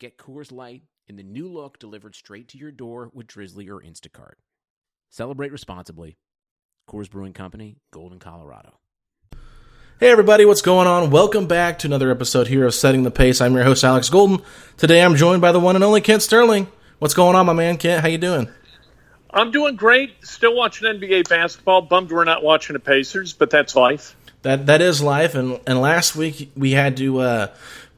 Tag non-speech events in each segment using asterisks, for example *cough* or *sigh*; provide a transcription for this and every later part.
Get Coors Light in the new look delivered straight to your door with Drizly or Instacart. Celebrate responsibly. Coors Brewing Company, Golden, Colorado. Hey everybody, what's going on? Welcome back to another episode here of Setting the Pace. I'm your host Alex Golden. Today I'm joined by the one and only Kent Sterling. What's going on, my man? Kent, how you doing? I'm doing great. Still watching NBA basketball. Bummed we're not watching the Pacers, but that's life. That that is life. And and last week we had to uh,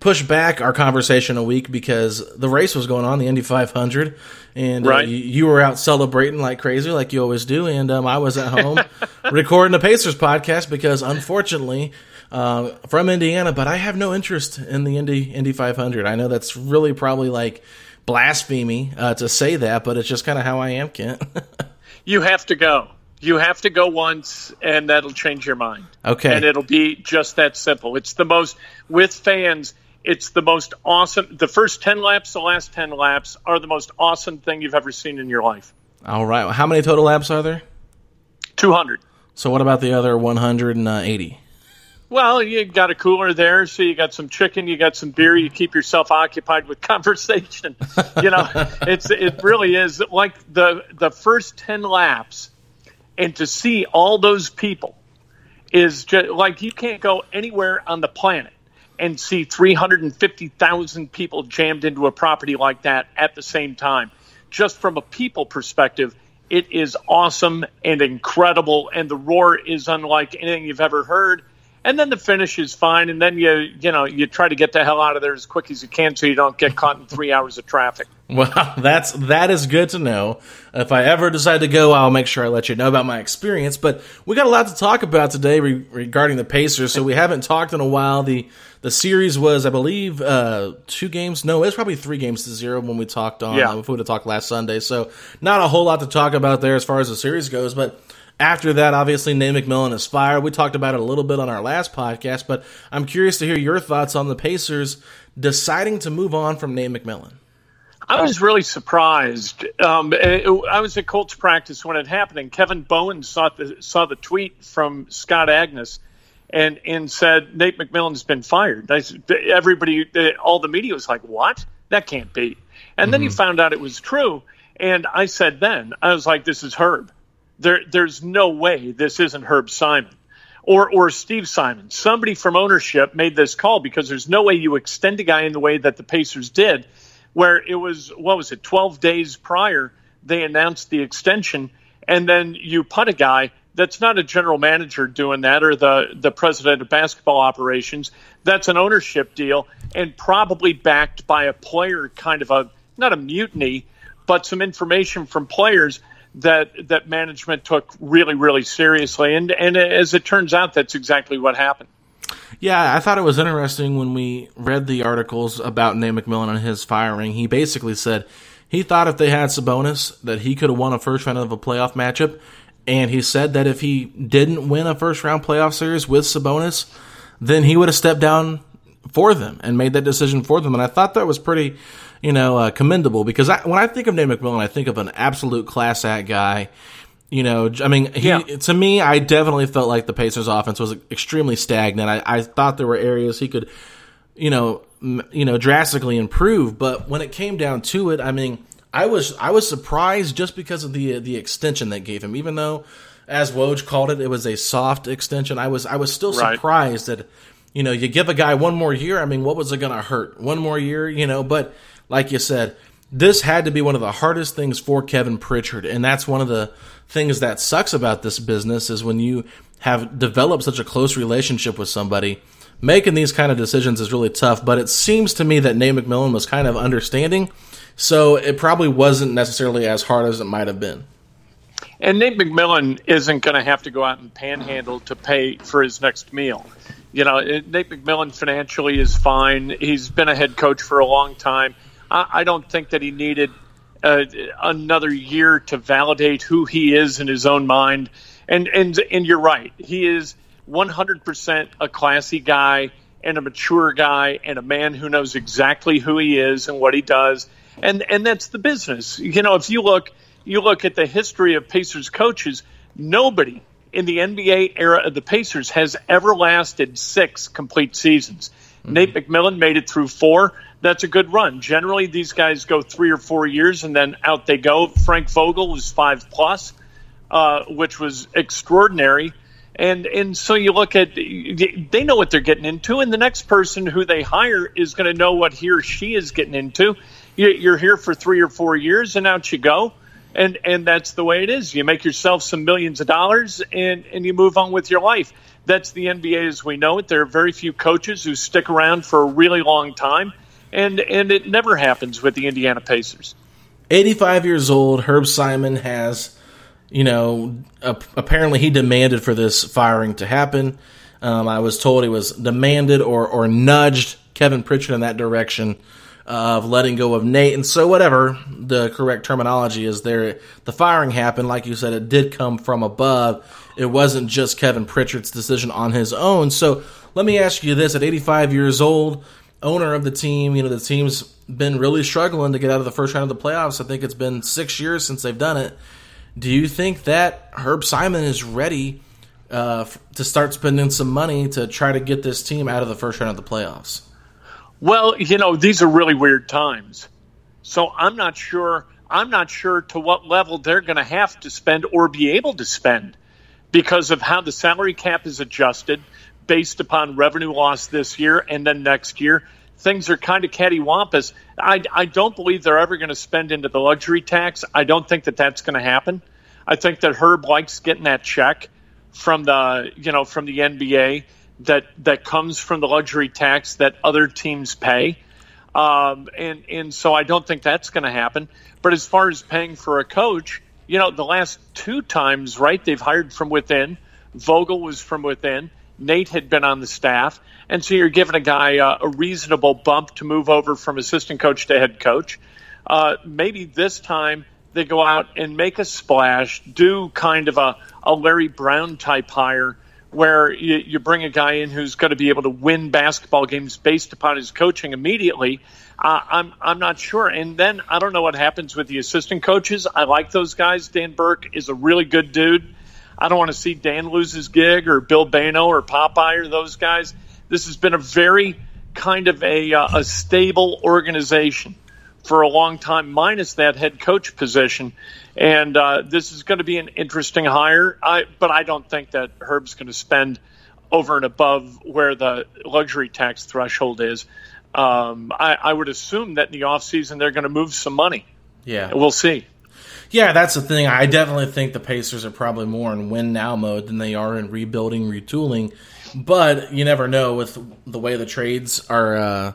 push back our conversation a week because the race was going on, the Indy 500, and uh, you, you were out celebrating like crazy, like you always do, and um, I was at home *laughs* recording the Pacers podcast because unfortunately. Uh, from Indiana, but I have no interest in the Indy Indy 500. I know that's really probably like blasphemy uh, to say that, but it's just kind of how I am, Kent. *laughs* You have to go. You have to go once, and that'll change your mind. Okay. And it'll be just that simple. It's the most, with fans, it's the most awesome. The first 10 laps, the last 10 laps are the most awesome thing you've ever seen in your life. All right. How many total laps are there? 200. So what about the other 180? Well, you got a cooler there, so you got some chicken, you got some beer, you keep yourself occupied with *laughs* conversation. You know, *laughs* it's it really is like the the first ten laps, and to see all those people is just like you can't go anywhere on the planet and see 350,000 people jammed into a property like that at the same time. Just from a people perspective, it is awesome and incredible, and the roar is unlike anything you've ever heard. And then the finish is fine, and then you you know you try to get the hell out of there as quick as you can so you don't get caught in three hours of traffic. *laughs* Well, that's that is good to know. If I ever decide to go, I'll make sure I let you know about my experience. But we got a lot to talk about today re- regarding the Pacers. So we haven't talked in a while. the The series was, I believe, uh, two games. No, it was probably three games to zero when we talked on. Yeah. If we would have talked last Sunday, so not a whole lot to talk about there as far as the series goes. But after that, obviously, Nate McMillan is fired. We talked about it a little bit on our last podcast, but I'm curious to hear your thoughts on the Pacers deciding to move on from Nate McMillan. I was really surprised. Um, it- I was at Colts practice when it happened, and Kevin Bowen saw the saw the tweet from Scott Agness, and and said Nate McMillan's been fired. I, everybody, all the media was like, "What? That can't be." And then he found out it was true, and I said then I was like, "This is Herb. There, there's no way this isn't Herb Simon." Or, or Steve Simon. Somebody from ownership made this call because there's no way you extend a guy in the way that the Pacers did where it was what was it 12 days prior they announced the extension and then you put a guy that's not a general manager doing that or the the president of basketball operations that's an ownership deal and probably backed by a player kind of a not a mutiny but some information from players that that management took really really seriously. And and as it turns out that's exactly what happened Yeah, I thought it was interesting when we read the articles about Nate McMillan and his firing. He basically said he thought if they had Sabonis that he could have won a first round of a playoff matchup, and he said that if he didn't win a first round playoff series with Sabonis, then he would have stepped down for them and made that decision for them. And I thought that was pretty, you know, uh, commendable because I, when I think of Nate McMillan, I think of an absolute class act guy. You know, I mean, he, Yeah. to me, I definitely felt like the Pacers' offense was extremely stagnant. I, I thought there were areas he could, you know, m- you know, drastically improve. But when it came down to it, I mean, I was I was surprised just because of the the extension they gave him. Even though, as Woj called it, it was a soft extension. I was I was still Right. surprised that you know you give a guy one more year. I mean, what was it going to hurt? One more year, you know, but. like you said, this had to be one of the hardest things for Kevin Pritchard, and that's one of the things that sucks about this business is when you have developed such a close relationship with somebody. Making these kind of decisions is really tough, but it seems to me that Nate McMillan was kind of understanding, so it probably wasn't necessarily as hard as it might have been. And Nate McMillan isn't going to have to go out and panhandle to pay for his next meal. You know, Nate McMillan financially is fine. He's been a head coach for a long time. I, don't think that he needed uh, another year to validate who he is in his own mind. And and and you're right. He is 100% a classy guy and a mature guy and a man who knows exactly who he is and what he does. And and that's the business. You know, if you look you look at the history of Pacers coaches, nobody in the NBA era of the Pacers has ever lasted six complete seasons. Mm-hmm. Nate McMillan made it through four. That's a good run. Generally, these guys go three or four years and then out they go. Frank Vogel was five plus, uh, which was extraordinary. And and so you look at they know what they're getting into, and the next person who they hire is going to know what he or she is getting into. You're here for three or four years, and out you go and and that's the way it is. You make yourself some millions of dollars, and and you move on with your life. That's the NBA as we know it. There are very few coaches who stick around for a really long time, and and it never happens with the Indiana Pacers. 85 years old, Herb Simon has, you know, apparently he demanded for this firing to happen. Um, I was told he was demanded or or nudged Kevin Pritchard in that direction of letting go of Nate. And so, whatever the correct terminology is there, the firing happened. Like you said, it did come from above. It wasn't just Kevin Pritchard's decision on his own. So, let me ask you this at 85 years old, owner of the team, you know, the team's been really struggling to get out of the first round of the playoffs. I think it's been six years since they've done it. Do you think that Herb Simon is ready uh, to start spending some money to try to get this team out of the first round of the playoffs? Well, you know, these are really weird times. So I'm not sure I'm not sure to what level they're going to have to spend or be able to spend because of how the salary cap is adjusted based upon revenue loss this year and then next year. Things are kind of cattywampus. I, I don't believe they're ever going to spend into the luxury tax. I don't think that that's going to happen. I think that Herb likes getting that check from the you know from the NBA that that comes from the luxury tax that other teams pay. Um, and and so I don't think that's going to happen. But as far as paying for a coach, you know, the last two times, right, they've hired from within. Vogel was from within. Nate had been on the staff, and so you're giving a guy uh, a reasonable bump to move over from assistant coach to head coach. Uh, maybe this time they go out and make a splash, do kind of a, a Larry Brown type hire where you, you bring a guy in who's going to be able to win basketball games based upon his coaching immediately. Uh, I'm I'm not sure. And then I don't know what happens with the assistant coaches. I like those guys. Dan Burke is a really good dude. I don't want to see Dan lose his gig or Bill Bayno or Popeye or those guys. This has been a very kind of a, uh, a stable organization for a long time, minus that head coach position. And uh, this is going to be an interesting hire. I, but I don't think that Herb's going to spend over and above where the luxury tax threshold is. Um, I, I, would assume that in the offseason they're going to move some money. Yeah. We'll see. Yeah, that's the thing. I definitely think the Pacers are probably more in win now mode than they are in rebuilding, retooling. But you never know with the way the trades are uh,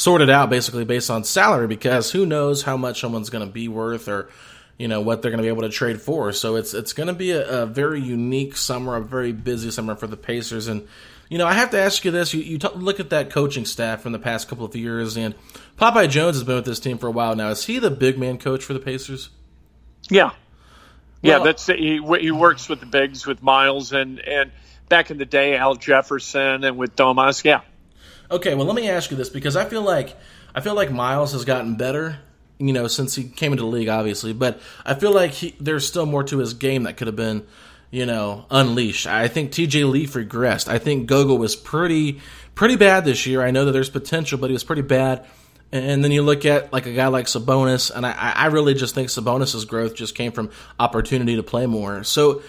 sorted out, basically based on salary, because who knows how much someone's going to be worth or you know what they're going to be able to trade for. So it's it's going to be a, a, very unique summer, a very busy summer for the Pacers. And you know, I have to ask you this: you, you t- look at that coaching staff from the past couple of years, and Popeye Jones has been with this team for a while now. Is he the big man coach for the Pacers? Yeah, yeah. Well, that's he. He works with the bigs with Miles and and back in the day Al Jefferson and with Domas. Yeah. Okay, well, let me ask you this because I feel like I feel like Miles has gotten better you know, since he came into the league, obviously. But I feel like he, there's still more to his game that could have been, you know, unleashed. I think T.J. Leaf regressed. I think Goga was pretty, pretty bad this year. I know that there's potential, but he was pretty bad. And then you look at like a guy like Sabonis, and I, I really just think Sabonis's growth just came from opportunity to play more. So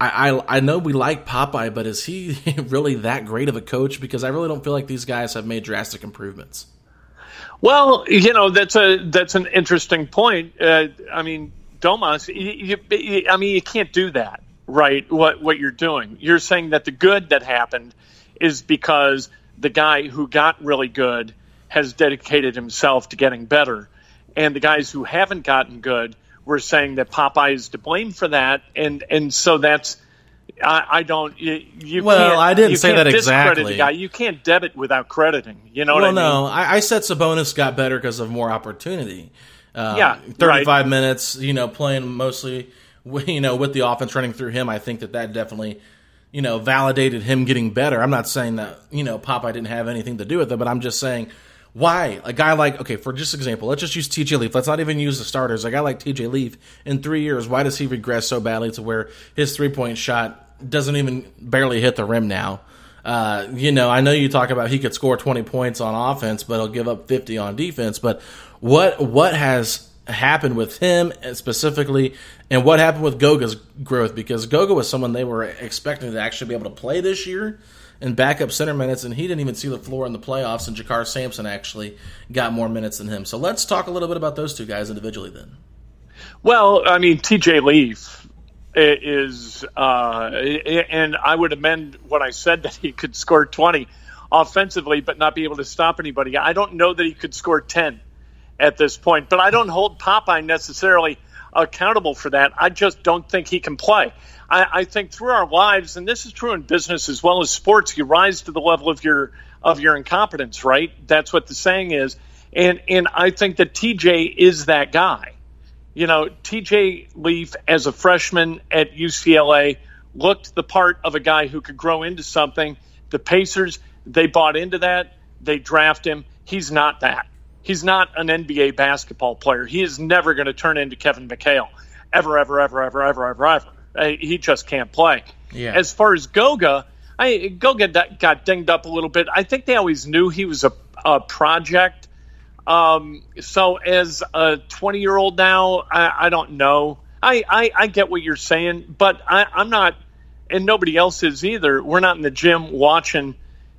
I, I, I know we like Popeye, but is he *laughs* really that great of a coach? Because I really don't feel like these guys have made drastic improvements. Well, you know that's a that's an interesting point. Uh, I mean, Domas, you, you, I mean, you can't do that, right? What what you're doing? You're saying that the good that happened is because the guy who got really good has dedicated himself to getting better, and the guys who haven't gotten good, we're saying that Popeye is to blame for that, and and so that's I, I don't. You, you well, I didn't say that exactly. The guy. You can't debit without crediting. You know well, what I mean? no, I, I said Sabonis got better because of more opportunity. Um, yeah, thirty-five right. minutes. You know, playing mostly, *laughs* you know, with the offense running through him. I think that that definitely, you know, validated him getting better. I'm not saying that you know Popeye didn't have anything to do with it, but I'm just saying why a guy like okay for just example let's just use tj leaf let's not even use the starters a guy like tj leaf in three years why does he regress so badly to where his three point shot doesn't even barely hit the rim now. Uh, you know, I know you talk about he could score 20 points on offense, but he'll give up 50 on defense. But what what has happened with him specifically, and what happened with Goga's growth? Because Goga was someone they were expecting to actually be able to play this year and backup center minutes, and he didn't even see the floor in the playoffs. And JaKarr Sampson actually got more minutes than him. So let's talk a little bit about those two guys individually then. Well, I mean, TJ Leaf is, uh, and I would amend what I said *laughs* that he could score 20 offensively, but not be able to stop anybody. I don't know that he could score 10 at this point, but I don't hold Popeye necessarily accountable for that. I just don't think he can play. I, I think through our lives, and this is true in business as well as sports, you rise to the level of your of your incompetence, right? That's what the saying is. And and I think that TJ is that guy you know, TJ Leaf as a freshman at UCLA looked the part of a guy who could grow into something. The Pacers, they bought into that. They draft him. He's not that. He's not an NBA basketball player. He is never going to turn into Kevin McHale. Ever, ever, ever, ever, ever, ever, ever. He just can't play. Yeah. As far as Goga, I, Goga got dinged up a little bit. I think they always knew he was a, a project um, so as a 20 year old now, I, I don't know. I, I, I, get what you're saying, but I, I'm not, and nobody else is either. We're not in the gym watching,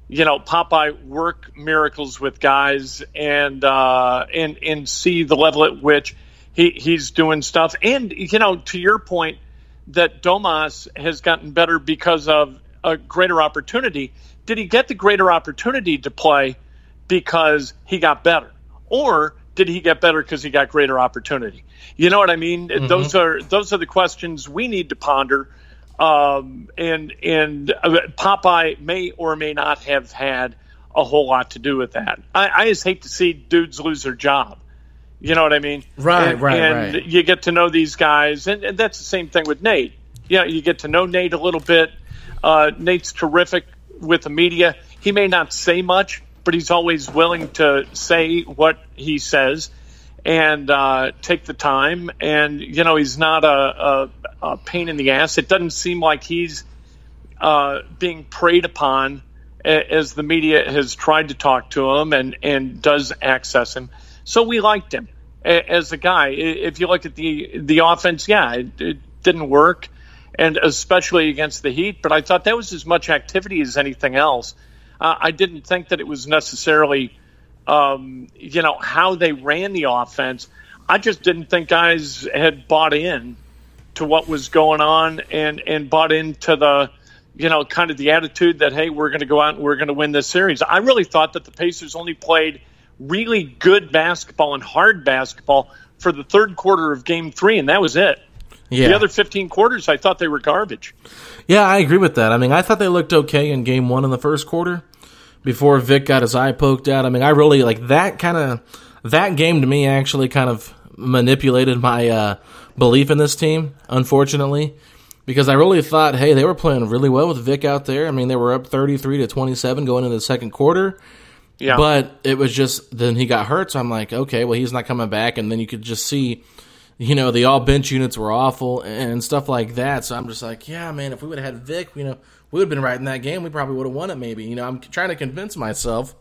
you know, Popeye work miracles with guys and uh, and and see the level at which he, he's doing stuff. And you know, to your point, that Domas has gotten better because of a greater opportunity. Did he get the greater opportunity to play because he got better? or did he get better because he got greater opportunity? You know what I mean? Mm-hmm. Those are those are the questions we need to ponder. Um, and and uh, Popeye may or may not have had a whole lot to do with that. I, I just hate to see dudes lose their job. You know what I mean? Right, and, right, and right. you get to know these guys, and, and, that's the same thing with Nate. You know, you get to know Nate a little bit. Uh, Nate's terrific with the media. He may not say much, but he's always willing to say what he says and uh, take the time. And you know, he's not a, a, a, pain in the ass. It doesn't seem like he's uh, being preyed upon as the media has tried to talk to him and and does access him. So we liked him as a guy. If you look at the the offense, yeah, it, it didn't work, and especially against the Heat. But I thought that was as much activity as anything else. Uh, I didn't think that it was necessarily, um, you know, how they ran the offense. I just didn't think guys had bought in to what was going on and and bought into the, you know, kind of the attitude that hey, we're going to go out and we're going to win this series. I really thought that the Pacers only played really good basketball and hard basketball for the third quarter of Game Three, and that was it. Yeah. The other 15 quarters, I thought they were garbage. Yeah, I agree with that. I mean, I thought they looked okay in game one in the first quarter before Vic got his eye poked out. I mean, I really like that kind of that game to me actually kind of manipulated my uh, belief in this team, unfortunately, because I really thought, hey, they were playing really well with Vic out there. I mean, they were up 33 to 27 going into the second quarter. Yeah. But it was just then he got hurt, so I'm like, okay, well, he's not coming back, and then you could just see you know, the all bench units were awful and stuff like that. So I'm just like, yeah, man, if we would have had Vic, you know, we would have been right in that game. We probably would have won it, maybe. You know, I'm trying to convince myself,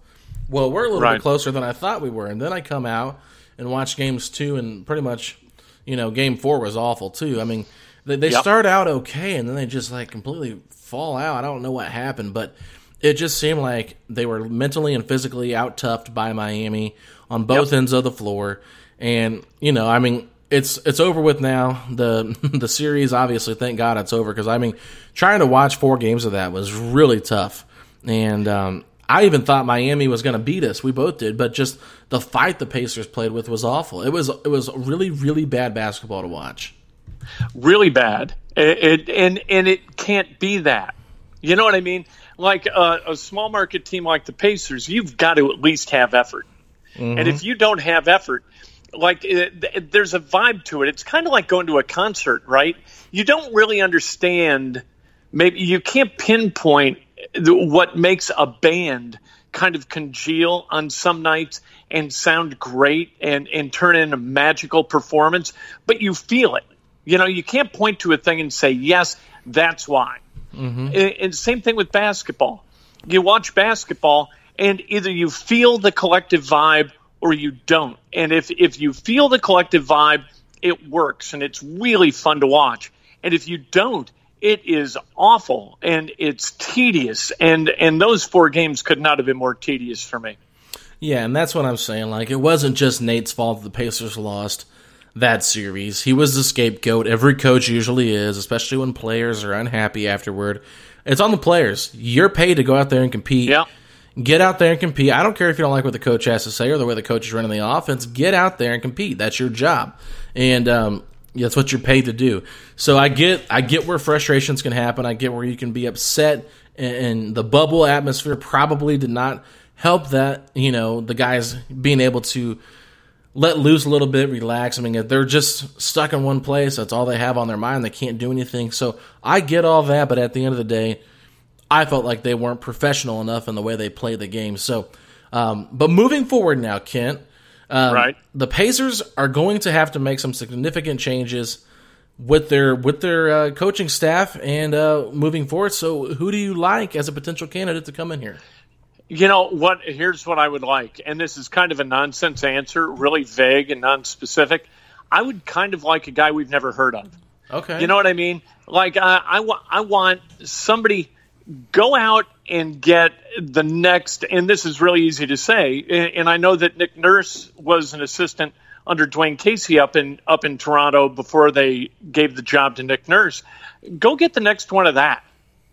well, we're a little right. bit closer than I thought we were. And then I come out and watch games two, and pretty much, you know, game four was awful, too. I mean, they, they yep. start out okay, and then they just like completely fall out. I don't know what happened, but it just seemed like they were mentally and physically out toughed by Miami on both yep. ends of the floor. And you know, I mean, it's it's over with now. The *laughs* the series, obviously, thank God it's over because I mean, trying to watch four games of that was really tough. And um, I even thought Miami was going to beat us. We both did, but just the fight the Pacers played with was awful. It was it was really really bad basketball to watch. Really bad. It, it and and it can't be that. You know what I mean? Like a, a small market team like the Pacers, you've got to at least have effort. Mm-hmm. And if you don't have effort, like it, it, there's a vibe to it. It's kind of like going to a concert, right? You don't really understand. Maybe you can't pinpoint what makes a band kind of congeal on some nights and sound great and and turn in a magical performance, but you feel it. You know, you can't point to a thing and say, "Yes, that's why." Mm-hmm. And, and same thing with basketball. You watch basketball, and either you feel the collective vibe or you don't. And if if you feel the collective vibe, it works and it's really fun to watch. And if you don't, it is awful and it's tedious. And and those four games could not have been more tedious for me. Yeah, and that's what I'm saying. Like it wasn't just Nate's fault that the Pacers lost that series. He was the scapegoat. Every coach usually is, especially when players are unhappy afterward. It's on the players. You're paid to go out there and compete. Yeah. Get out there and compete. I don't care if you don't like what the coach has to say or the way the coach is running the offense. Get out there and compete. That's your job, and um, that's what you're paid to do. So I get, I get where frustrations can happen. I get where you can be upset, and the bubble atmosphere probably did not help that. You know, the guys being able to let loose a little bit, relax. I mean, if they're just stuck in one place. That's all they have on their mind. They can't do anything. So I get all that, but at the end of the day I felt like they weren't professional enough in the way they played the game. So, um, but moving forward now, Kent, um, right? The Pacers are going to have to make some significant changes with their with their uh, coaching staff and uh, moving forward. So, who do you like as a potential candidate to come in here? You know what? Here's what I would like, and this is kind of a nonsense answer, really vague and non-specific. I would kind of like a guy we've never heard of. Okay. You know what I mean? Like uh, I, I, I want somebody go out and get the next, and this is really easy to say, and I know that Nick Nurse was an assistant under Dwane Casey up in up in Toronto before they gave the job to Nick Nurse. Go get the next one of that.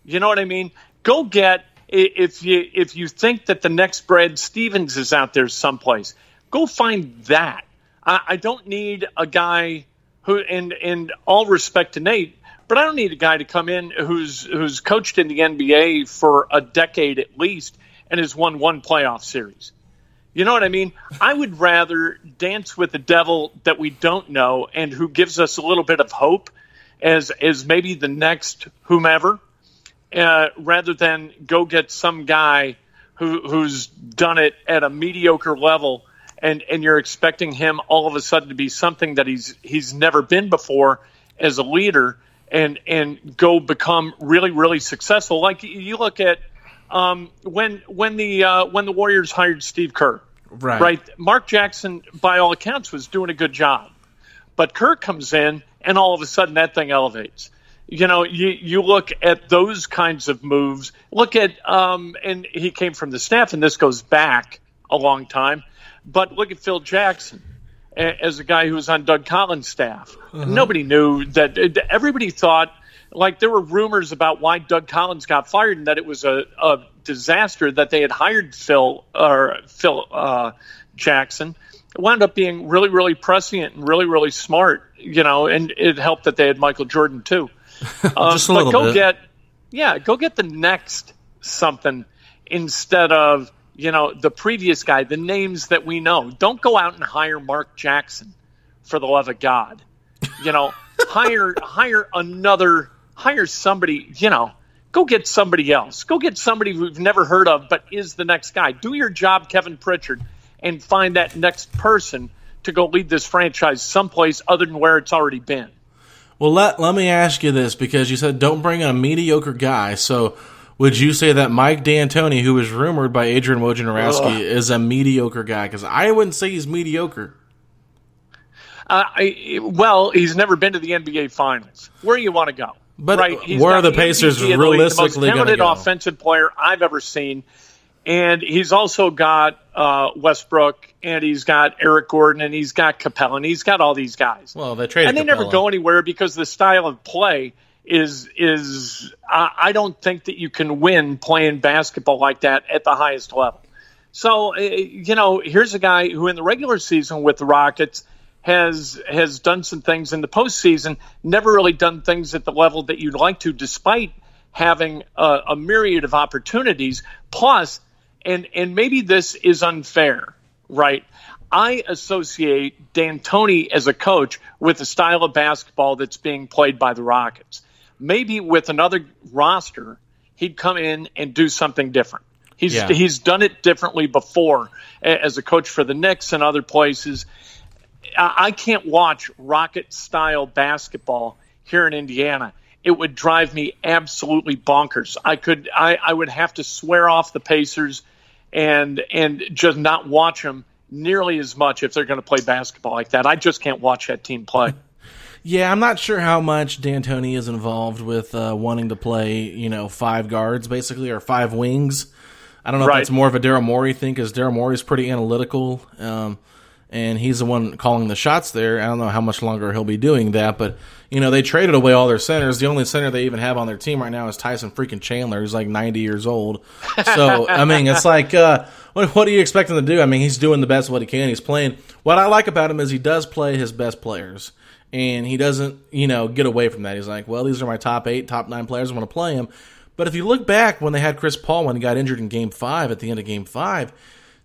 You know what I mean? Go get if you if you think that the next Brad Stevens is out there someplace, go find that. I, I don't need a guy who, and and all respect to Nate, but I don't need a guy to come in who's who's coached in the NBA for a decade at least and has won one playoff series. You know what I mean? I would rather dance with the devil that we don't know and who gives us a little bit of hope as as maybe the next whomever, uh, rather than go get some guy who who's done it at a mediocre level and and you're expecting him all of a sudden to be something that he's he's never been before as a leader and and go become really really successful. Like you look at um, when when the uh, when the Warriors hired Steve Kerr, right? Right. Mark Jackson, by all accounts, was doing a good job, but Kerr comes in and all of a sudden that thing elevates. You know, you you look at those kinds of moves. Look at um, and he came from the staff, and this goes back a long time. But look at Phil Jackson as a guy who was on Doug Collins' staff. Uh-huh. Nobody knew that. Everybody thought, like, there were rumors about why Doug Collins got fired and that it was a, a disaster that they had hired Phil or Phil uh, Jackson. It wound up being really, really prescient and really, really smart, you know, and it helped that they had Michael Jordan too. Uh, *laughs* Just a but go bit. get, yeah, go get the next something instead of you know, the previous guy, the names that we know. Don't go out and hire Mark Jackson for the love of God. You know, *laughs* hire hire another hire somebody, you know, go get somebody else. Go get somebody we've never heard of but is the next guy. Do your job, Kevin Pritchard, and find that next person to go lead this franchise someplace other than where it's already been. Well, let let me ask you this because you said don't bring a mediocre guy. So would you say that Mike D'Antoni, who is rumored by Adrian Wojnarowski, is a mediocre guy? Because I wouldn't say he's mediocre. Uh, I, well, he's never been to the NBA Finals. Where do you want to go? But right? He's where are the Pacers the realistically the most going to talented go? offensive player I've ever seen, and he's also got uh, Westbrook, and he's got Eric Gordon, and he's got Capela, and he's got all these guys. Well, they traded and they never go anywhere because the style of play is is I, I don't think that you can win playing basketball like that at the highest level. So uh, you know, here's a guy who in the regular season with the Rockets has has done some things in the postseason, never really done things at the level that you'd like to, despite having a, a myriad of opportunities. Plus, and and maybe this is unfair, right? I associate D'Antoni as a coach with the style of basketball that's being played by the Rockets. Maybe with another roster, he'd come in and do something different. He's Yeah. he's done it differently before as a coach for the Knicks and other places. I I can't watch Rocket style basketball here in Indiana. It would drive me absolutely bonkers. I could I, I would have to swear off the Pacers and and just not watch them nearly as much if they're going to play basketball like that. I just can't watch that team play. *laughs* Yeah, I'm not sure how much D'Antoni is involved with uh, wanting to play, you know, five guards basically or five wings. I don't know Right. if that's more of a Daryl Morey thing because Daryl Morey's pretty analytical, um, and he's the one calling the shots there. I don't know how much longer he'll be doing that, but you know, they traded away all their centers. The only center they even have on their team right now is Tyson freaking Chandler, who's like 90 years old. So I mean, it's like, uh, what, what do you expect him to do? I mean, he's doing the best what he can. He's playing. What I like about him is he does play his best players and he doesn't, you know, get away from that. He's like, well, these are my top eight, top nine players. I want to play him. But if you look back when they had Chris Paul when he got injured in Game Five at the end of Game Five,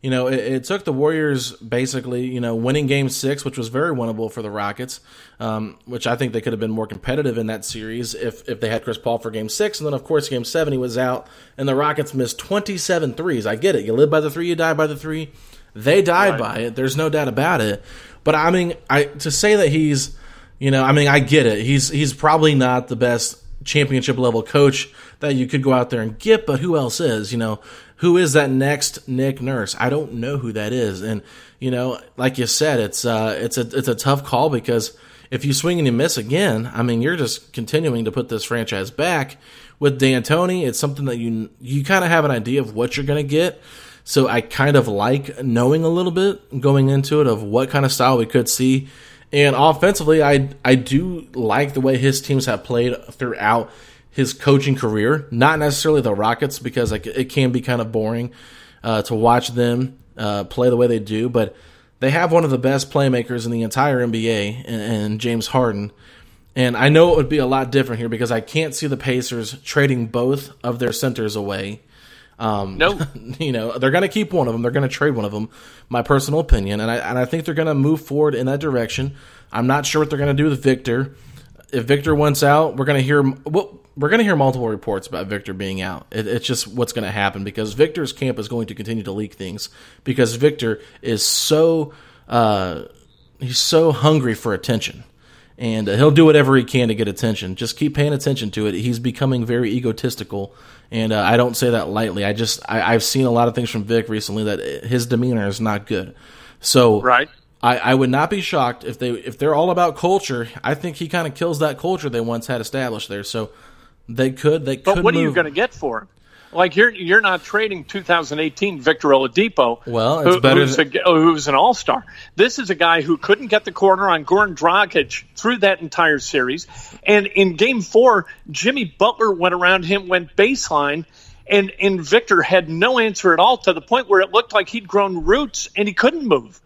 you know, it, it took the Warriors basically, you know, winning Game Six, which was very winnable for the Rockets, um, which I think they could have been more competitive in that series if if they had Chris Paul for Game Six, and then of course Game Seven he was out, and the Rockets missed 27 threes. I get it. You live by the three, you die by the three. They died by it. There's no doubt about it. But I mean, I to say that he's you know, I mean, I get it. He's he's probably not the best championship level coach that you could go out there and get, but who else is? You know, who is that next Nick Nurse? I don't know who that is. And you know, like you said, it's uh it's a it's a tough call because if you swing and you miss again, I mean, you're just continuing to put this franchise back. With D'Antoni, it's something that you you kind of have an idea of what you're going to get. So I kind of like knowing a little bit going into it of what kind of style we could see. And offensively, I I do like the way his teams have played throughout his coaching career. Not necessarily the Rockets because like it can be kind of boring uh, to watch them uh, play the way they do, but they have one of the best playmakers in the entire NBA, and, and James Harden. And I know it would be a lot different here because I can't see the Pacers trading both of their centers away. Um, No. *laughs* you know they're going to keep one of them. They're going to trade one of them. My personal opinion, and I and I think they're going to move forward in that direction. I'm not sure what they're going to do with Victor. If Victor wants out, we're going to hear well, we're going to hear multiple reports about Victor being out. It, it's just what's going to happen because Victor's camp is going to continue to leak things because Victor is so uh, he's so hungry for attention and uh, he'll do whatever he can to get attention. Just keep paying attention to it. He's becoming very egotistical, and uh, I don't say that lightly. I just I, I've seen a lot of things from Vic recently that his demeanor is not good. So Right. I, I would not be shocked if they if they're all about culture. I think he kind of kills that culture they once had established there. So they could they But could. what are you going to get for him? Like you're you're not trading 2018 Victor Oladipo. Well, it's who- better Who's, than- a, who's an all star. This is a guy who couldn't get the corner on Goran Dragic through that entire series. And in Game Four, Jimmy Butler went around him, went baseline, and and Victor had no answer at all to the point where it looked like he'd grown roots and he couldn't move.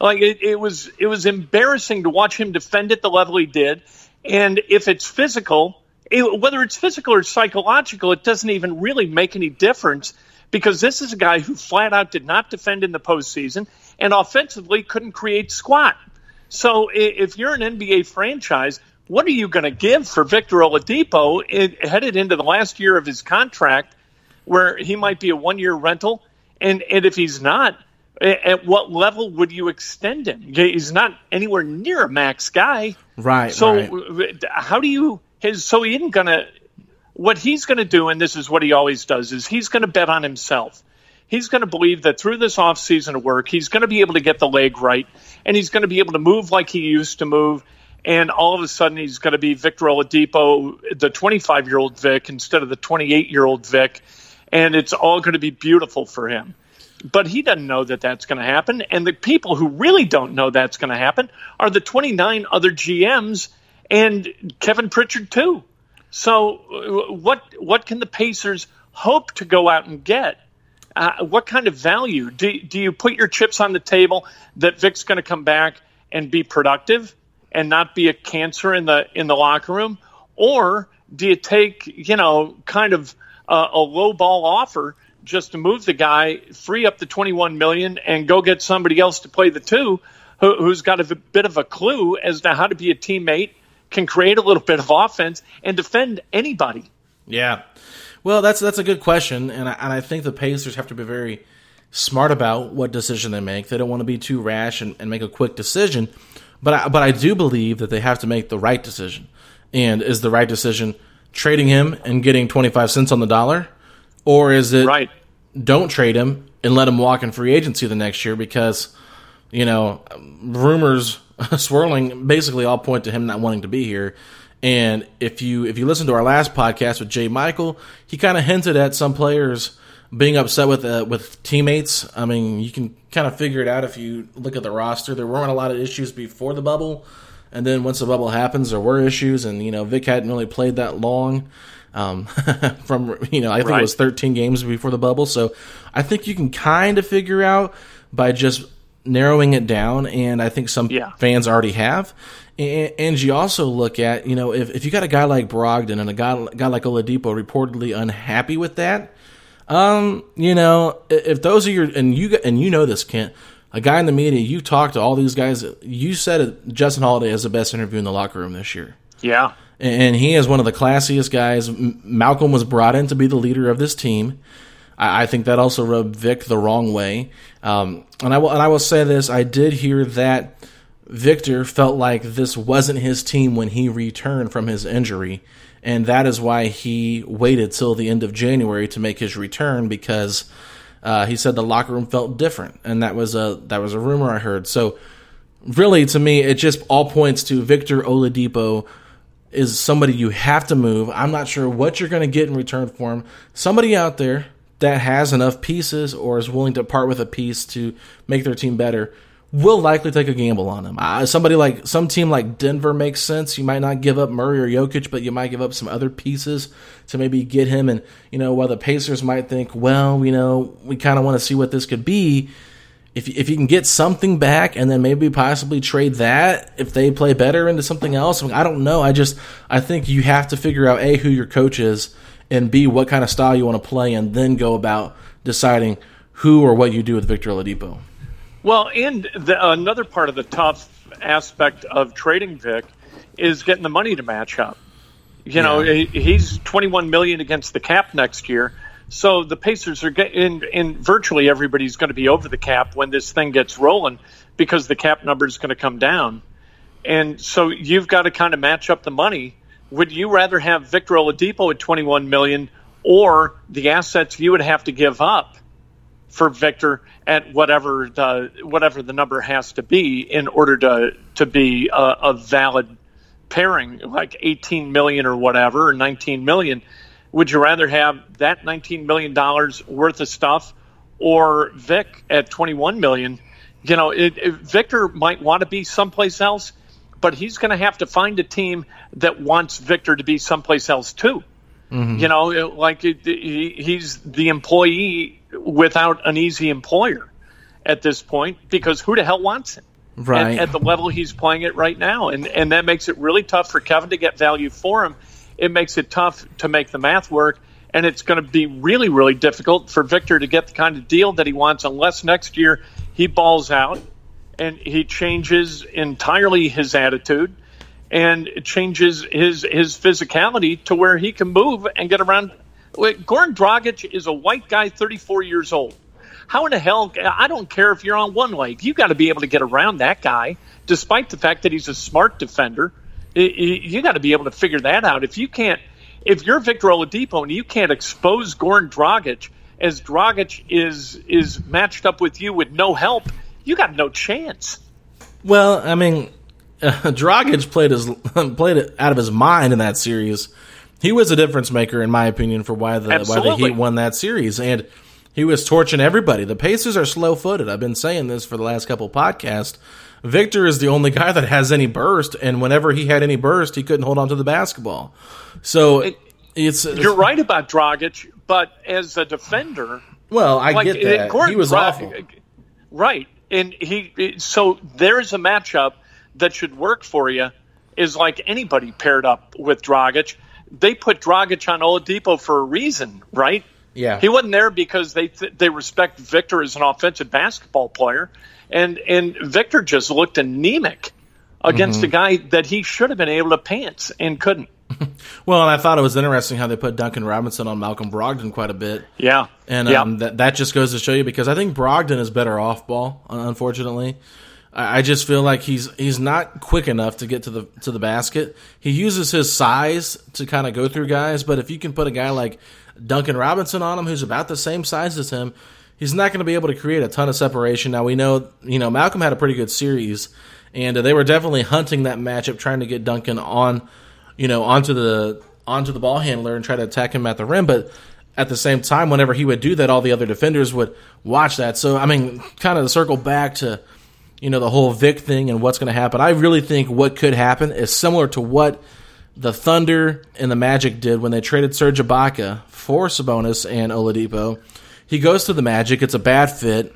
Like it, it was it was embarrassing to watch him defend at the level he did. And if it's physical, it, whether it's physical or psychological, it doesn't even really make any difference because this is a guy who flat out did not defend in the postseason and offensively couldn't create squat. So if you're an NBA franchise, what are you going to give for Victor Oladipo it, headed into the last year of his contract, where he might be a one-year rental? And and if he's not, at what level would you extend him? He's not anywhere near a max guy. right? So right. how do you his so he isn't gonna what he's gonna do, and this is what he always does, is he's gonna bet on himself. He's to believe that through this off season of work, he's to be able to get the leg right, and he's to be able to move like he used to move. and all of a sudden he's going to be Victor Oladipo, the 25 year old Vic, instead of the 28 year old Vic, and it's all going to be beautiful for him. But he doesn't know that that's going to happen, and the people who really don't know that's going to happen are the 29 other GMs and Kevin Pritchard too. So, uh, what what can the Pacers hope to go out and get? Uh, what kind of value do do you put your chips on the table that Vic's going to come back and be productive? and not be a cancer in the in the locker room, or do you take you know kind of a, a low ball offer just to move the guy, free up the 21 million, and go get somebody else to play the two, who, who's got a bit of a clue as to how to be a teammate, can create a little bit of offense, and defend anybody. Yeah, well, that's that's a good question, and I, and I think the Pacers have to be very smart about what decision they make. They don't want to be too rash and, and make a quick decision. But I, but I do believe that they have to make the right decision. And is the right decision trading him and getting 25 cents on the dollar? Or is it right. don't trade him and let him walk in free agency the next year because, you know, rumors *laughs* swirling basically all point to him not wanting to be here. And if you if you listen to our last podcast with Jay Michael, he kind of hinted at some players being upset with uh, with teammates. I mean, you can kind of figure it out if you look at the roster. There weren't a lot of issues before the bubble, and then once the bubble happens, there were issues. And you know, Vic hadn't really played that long. Um, *laughs* from you know, I think right. it was 13 games before the bubble. So I think you can kind of figure out by just narrowing it down. And I think some yeah. fans already have. And, and, you also look at, you know, if, if you got a guy like Brogdon and a guy, guy like Oladipo reportedly unhappy with that, um, you know, if those are your and you and you know this, Kent, a guy in the media, you talked to all these guys. You said Justin Holiday has the best interview in the locker room this year. Yeah, and he is one of the classiest guys. Malcolm was brought in to be the leader of this team. I, think that also rubbed Vic the wrong way. Um, and I will and I will say this: I did hear that Victor felt like this wasn't his team when he returned from his injury and that is why he waited till the end of January to make his return because uh, he said the locker room felt different, and that was a that was a rumor I heard. So really, to me, it just all points to Victor Oladipo is somebody you have to move. I'm not sure what you're going to get in return for him. Somebody out there that has enough pieces or is willing to part with a piece to make their team better will likely take a gamble on him. Uh, somebody like some team like Denver makes sense. You might not give up Murray or Jokic, but you might give up some other pieces to maybe get him. And you know, while the Pacers might think, well, you know, we kind of want to see what this could be. If if you can get something back and then maybe possibly trade that if they play better into something else, I, mean, I don't know. I just I think you have to figure out a who your coach is and b what kind of style you want to play, and then go about deciding who or what you do with Victor Oladipo. Well, and the, another part of the tough aspect of trading Vic is getting the money to match up. You yeah. know, he's 21 million against the cap next year. So the Pacers are getting, and virtually everybody's going to be over the cap when this thing gets rolling because the cap number is going to come down. And so you've got to kind of match up the money. Would you rather have Victor Oladipo at 21 million or the assets you would have to give up for Victor at whatever the whatever the number has to be in order to to be a, a valid pairing, like 18 million or whatever, or 19 million. Would you rather have that 19 million dollars worth of stuff, or Vic at 21 million? You know, it, it, Victor might want to be someplace else, but he's going to have to find a team that wants Victor to be someplace else too. Mm-hmm. You know, like he, he's the employee without an easy employer at this point because who the hell wants him? Right. At, at, the level he's playing it right now. And, and that makes it really tough for Kevin to get value for him. It makes it tough to make the math work. And it's going to be really, really difficult for Victor to get the kind of deal that he wants unless next year he balls out and he changes entirely his attitude and changes his his physicality to where he can move and get around Goran Dragic is a white guy, 34 years old. How in the hell? I don't care if you're on one leg. You got to be able to get around that guy, despite the fact that he's a smart defender. You got to be able to figure that out. If you can't, if you're Victor Oladipo and you can't expose Goran Dragic as Dragic is is matched up with you with no help, you got no chance. Well, I mean, *laughs* Dragic played his *laughs* played it out of his mind in that series. He was a difference maker, in my opinion, for why the Absolutely. why the Heat won that series, and he was torching everybody. The Pacers are slow footed. I've been saying this for the last couple podcasts. Victor is the only guy that has any burst, and whenever he had any burst, he couldn't hold on to the basketball. So It- it's You're right about Dragic, but as a defender, Well, I like get uh, that. Gordon he was Dra- awful. right? And he so there's a matchup that should work for you. Is like anybody paired up with Dragic. They put Dragic on Oladipo for a reason, right? Yeah. he wasn't there because they th- they respect Victor as an offensive basketball player, and and Victor just looked anemic against Mm-hmm. a guy that he should have been able to pants and couldn't. *laughs* Well, and I thought it was interesting how they put Duncan Robinson on Malcolm Brogdon quite a bit. Yeah, And yeah. um, that that just goes to show you because I think Brogdon is better off ball. Unfortunately, I, I just feel like he's he's not quick enough to get to the to the basket. He uses his size to kind of go through guys, but if you can put a guy like Duncan Robinson on him, who's about the same size as him, he's not going to be able to create a ton of separation. Now we know you know Malcolm had a pretty good series, and uh, they were definitely hunting that matchup, trying to get Duncan on you know, onto the onto the ball handler and try to attack him at the rim. But at the same time, whenever he would do that, all the other defenders would watch that. So I mean, kind of circle back to you know the whole Vic thing and what's going to happen. I really think what could happen is similar to what the Thunder and the Magic did when they traded Serge Ibaka for Sabonis and Oladipo. He goes to the Magic. It's a bad fit,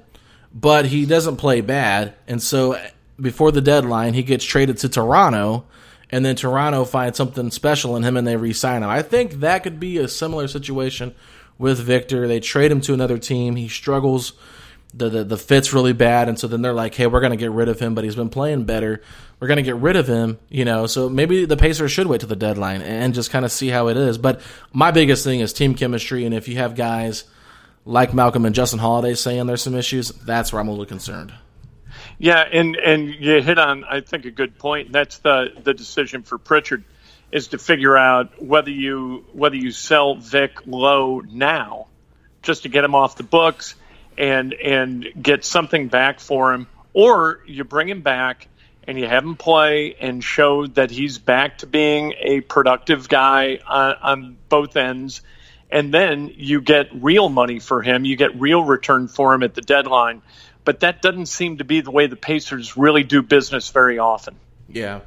but he doesn't play bad, and so before the deadline, he gets traded to Toronto and then Toronto finds something special in him and they re-sign him. I think that could be a similar situation with Victor. They trade him to another team. He struggles. The, the the fit's really bad, and so then they're like, "Hey, we're going to get rid of him, but he's been playing better. We're going to get rid of him, you know." So maybe the Pacers should wait to the deadline and just kind of see how it is. But my biggest thing is team chemistry, and if you have guys like Malcolm and Justin Holiday saying there's some issues, that's where I'm a little concerned. Yeah, and and you hit on I think a good point. That's the the decision for Pritchard is to figure out whether you whether you sell Vic low now just to get him off the books and and get something back for him or you bring him back and you have him play and show that he's back to being a productive guy on, on both ends. And then you get real money for him. You get real return for him at the deadline but that doesn't seem to be the way the Pacers really do business very often. Yeah,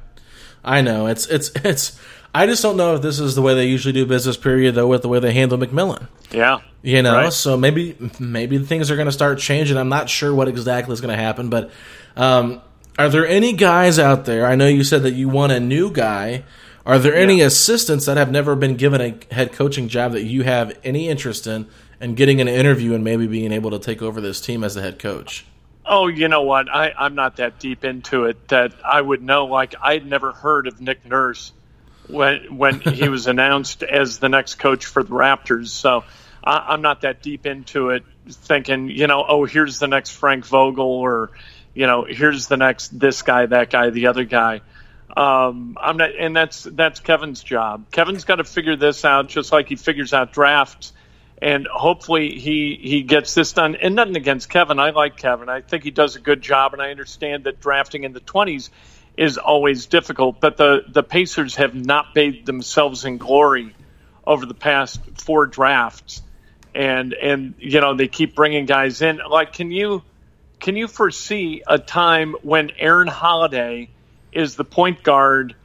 I know. It's it's it's. I just don't know if this is the way they usually do business. Period, though, with the way they handle McMillan. Yeah, You know, Right. so maybe maybe things are going to start changing. I'm not sure what exactly is going to happen, but um, are there any guys out there? I know you said that you want a new guy. Are there any assistants that have never been given a head coaching job that you have any interest in and getting an interview and maybe being able to take over this team as the head coach? Oh, you know what? I, I'm not that deep into it that I would know. Like I'd never heard of Nick Nurse when when he was *laughs* announced as the next coach for the Raptors. So I, I'm not that deep into it, thinking you know, oh, here's the next Frank Vogel, or you know, here's the next this guy, that guy, the other guy. Um, I'm not, and that's that's Kevin's job. Kevin's got to figure this out, just like he figures out drafts and hopefully he he gets this done. And nothing against Kevin. I like Kevin. I think he does a good job, and I understand that drafting in the twenties is always difficult. But the the Pacers have not bathed themselves in glory over the past four drafts, and and you know they keep bringing guys in. Like, can you can you foresee a time when Aaron Holiday is the point guard,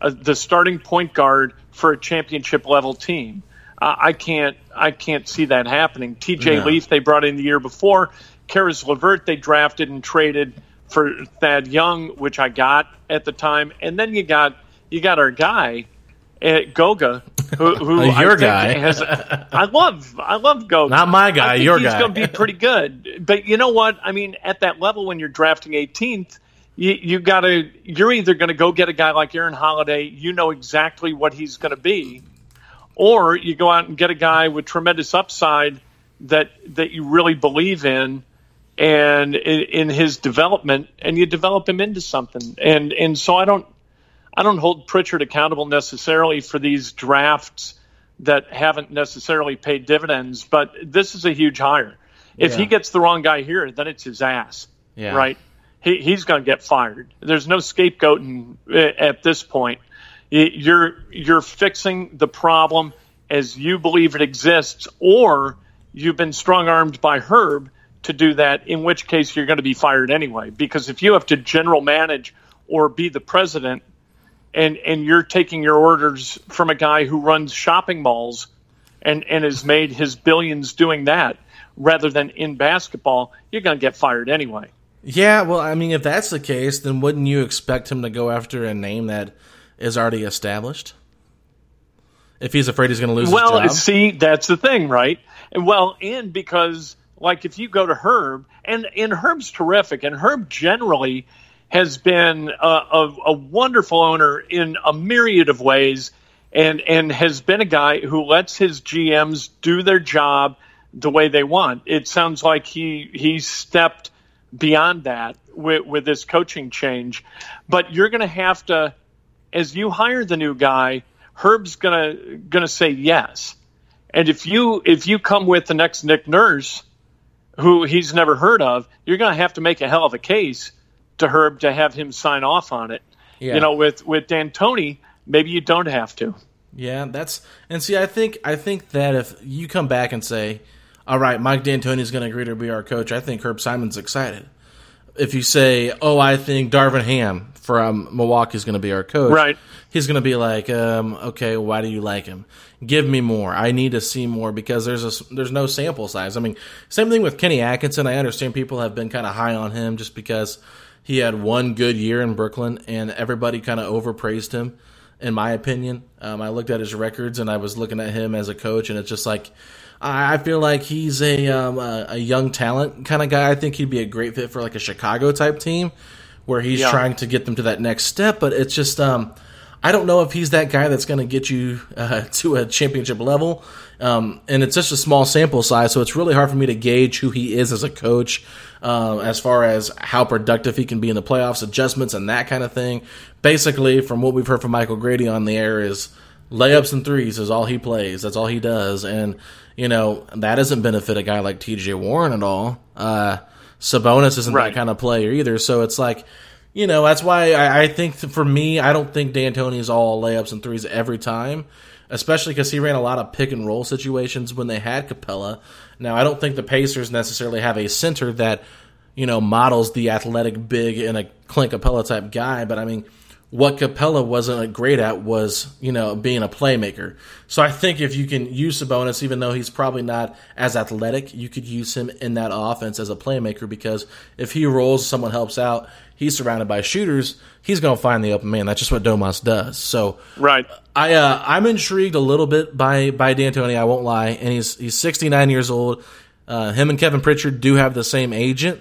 uh, the starting point guard for a championship level team? I can't I can't see that happening. T.J. No. Leaf they brought in the year before. Caris LeVert they drafted and traded for Thad Young, which I got at the time, and then you got you got our guy. Uh, Goga, who, *laughs* who Your guy. has, I love, I love Goga. Not my guy, your he's guy. going to be pretty good. But you know what? I mean, at that level, when you're drafting 18th, you, you got to. You're either going to go get a guy like Aaron Holiday. You know exactly what he's going to be, or you go out and get a guy with tremendous upside that that you really believe in, and in, in his development, and you develop him into something. And and so I don't. I don't hold Pritchard accountable necessarily for these drafts that haven't necessarily paid dividends, but this is a huge hire. If Yeah. he gets the wrong guy here, then it's his ass, Yeah. right? he, he's going to get fired. There's no scapegoating eh, at this point. You're you're fixing the problem as you believe it exists, or you've been strong armed by Herb to do that. In which case, you're going to be fired anyway. Because if you have to general manage or be the president, and and you're taking your orders from a guy who runs shopping malls, and and has made his billions doing that rather than in basketball, you're going to get fired anyway. Yeah, well, I mean, if that's the case, then wouldn't you expect him to go after a name that is already established? If he's afraid he's going to lose well, his job. see, that's the thing, right? And well, and because like if you go to Herb, and and Herb's terrific, and Herb generally has been a, a, a wonderful owner in a myriad of ways, and and has been a guy who lets his GMs do their job the way they want. It sounds like he he stepped beyond that with, with this coaching change, but you're going to have to, as you hire the new guy, Herb's gonna gonna say yes. And if you if you come with the next Nick Nurse, who he's never heard of, you're gonna have to make a hell of a case to Herb to have him sign off on it. Yeah. You know, with with D'Antoni, maybe you don't have to. Yeah, that's and see, I think I think that if you come back and say, "All right, Mike D'Antoni is going to agree to be our coach," I think Herb Simon's excited. If you say, "Oh, I think Darvin Ham from Milwaukee is going to be our coach," Right. He's going to be like, um, "Okay, why do you like him? Give me more. I need to see more because there's a there's no sample size. I mean, same thing with Kenny Atkinson. I understand people have been kind of high on him just because he had one good year in Brooklyn and everybody kind of overpraised him in my opinion. Um, I looked at his records and I was looking at him as a coach, and it's just like I feel like he's a um, a, a young talent kind of guy. I think he'd be a great fit for like a Chicago type team where he's Yeah. trying to get them to that next step. But it's just um, I don't know if he's that guy that's going to get you uh, *laughs* to a championship level. Um, and it's just a small sample size, so it's really hard for me to gauge who he is as a coach, um, as far as how productive he can be in the playoffs, adjustments, and that kind of thing. Basically, from what we've heard from Michael Grady on the air, is layups and threes is all he plays. That's all he does, and you know that doesn't benefit a guy like T.J. Warren at all. Uh, Sabonis isn't Right. that kind of player either, so it's like. You know, that's why I, I think th- for me, I don't think D'Antoni is all layups and threes every time, especially because he ran a lot of pick and roll situations when they had Capela. Now, I don't think the Pacers necessarily have a center that, you know, models the athletic big and a Clint Capela type guy, but I mean, what Capela wasn't great at was, you know, being a playmaker. So I think if you can use Sabonis, even though he's probably not as athletic, you could use him in that offense as a playmaker because if he rolls, someone helps out, he's surrounded by shooters, he's going to find the open man. That's just what Domas does. So Right. I uh, I'm intrigued a little bit by by D'Antoni. I won't lie, and he's he's 69 years old. Uh, him and Kevin Pritchard do have the same agent.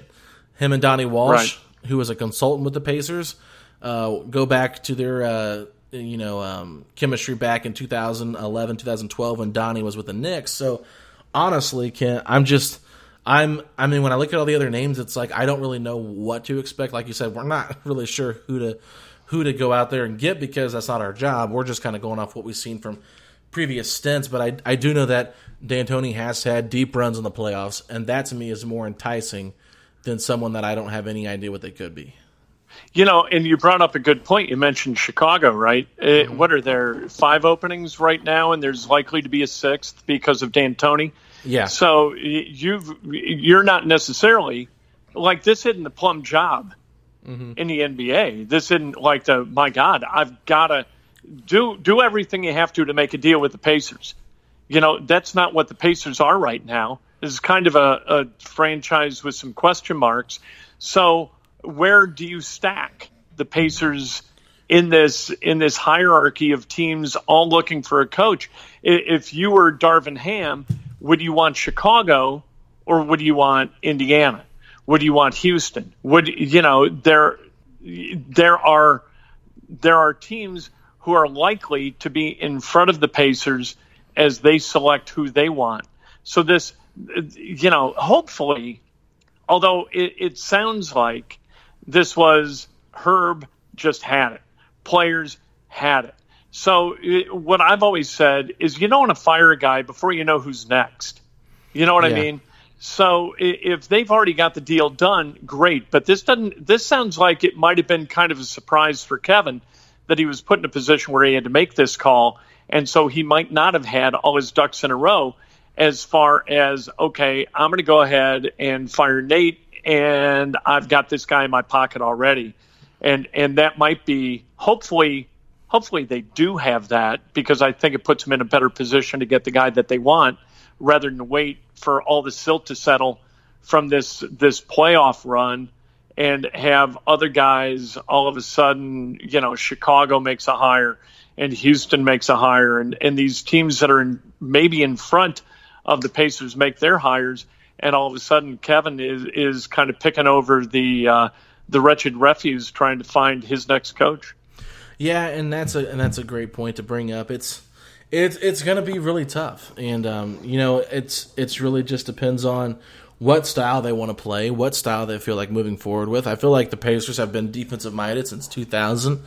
Him and Donnie Walsh, Right. who was a consultant with the Pacers, uh, go back to their uh, you know um, chemistry back in 2011, 2012 when Donnie was with the Knicks. So honestly, Ken, I'm just. I'm. I mean, when I look at all the other names, it's like I don't really know what to expect. Like you said, we're not *laughs* really sure who to who to go out there and get because that's not our job. We're just kind of going off what we've seen from previous stints. But I, I do know that D'Antoni has had deep runs in the playoffs, and that to me is more enticing than someone that I don't have any idea what they could be. You know, and you brought up a good point. You mentioned Chicago, right? Uh, what are there five openings right now, and there's likely to be a sixth because of D'Antoni. Yeah. So you've you're not necessarily like this isn't the plum job in the NBA. This isn't like the my God, I've got to do do everything you have to to make a deal with the Pacers. You know, that's not what the Pacers are right now. This is kind of a, a franchise with some question marks. So where do you stack the Pacers in this in this hierarchy of teams all looking for a coach? If you were Darvin Ham, would you want Chicago or would you want Indiana? Would you want Houston? Would you know there there are there are teams who are likely to be in front of the Pacers as they select who they want. So this, you know, hopefully, although it, it sounds like this was Herb just had it, players had it. So it, what I've always said is you don't want to fire a guy before you know who's next. You know what I mean? So if they've already got the deal done, great. But this doesn't. This sounds like it might have been kind of a surprise for Kevin that he was put in a position where he had to make this call, and so he might not have had all his ducks in a row. As far as okay, I'm going to go ahead and fire Nate, and I've got this guy in my pocket already, and and that might be hopefully hopefully they do have that because I think it puts them in a better position to get the guy that they want rather than wait for all the silt to settle from this this playoff run and have other guys all of a sudden, you know, Chicago makes a hire and Houston makes a hire and, and these teams that are in, maybe in front of the Pacers make their hires and all of a sudden Kevin is is kind of picking over the uh, the wretched refuse trying to find his next coach. Yeah, and that's a and that's a great point to bring up. It's it's it's going to be really tough, and um, you know, it's it's really just depends on what style they want to play, what style they feel like moving forward with. I feel like the Pacers have been defensive minded since 2000,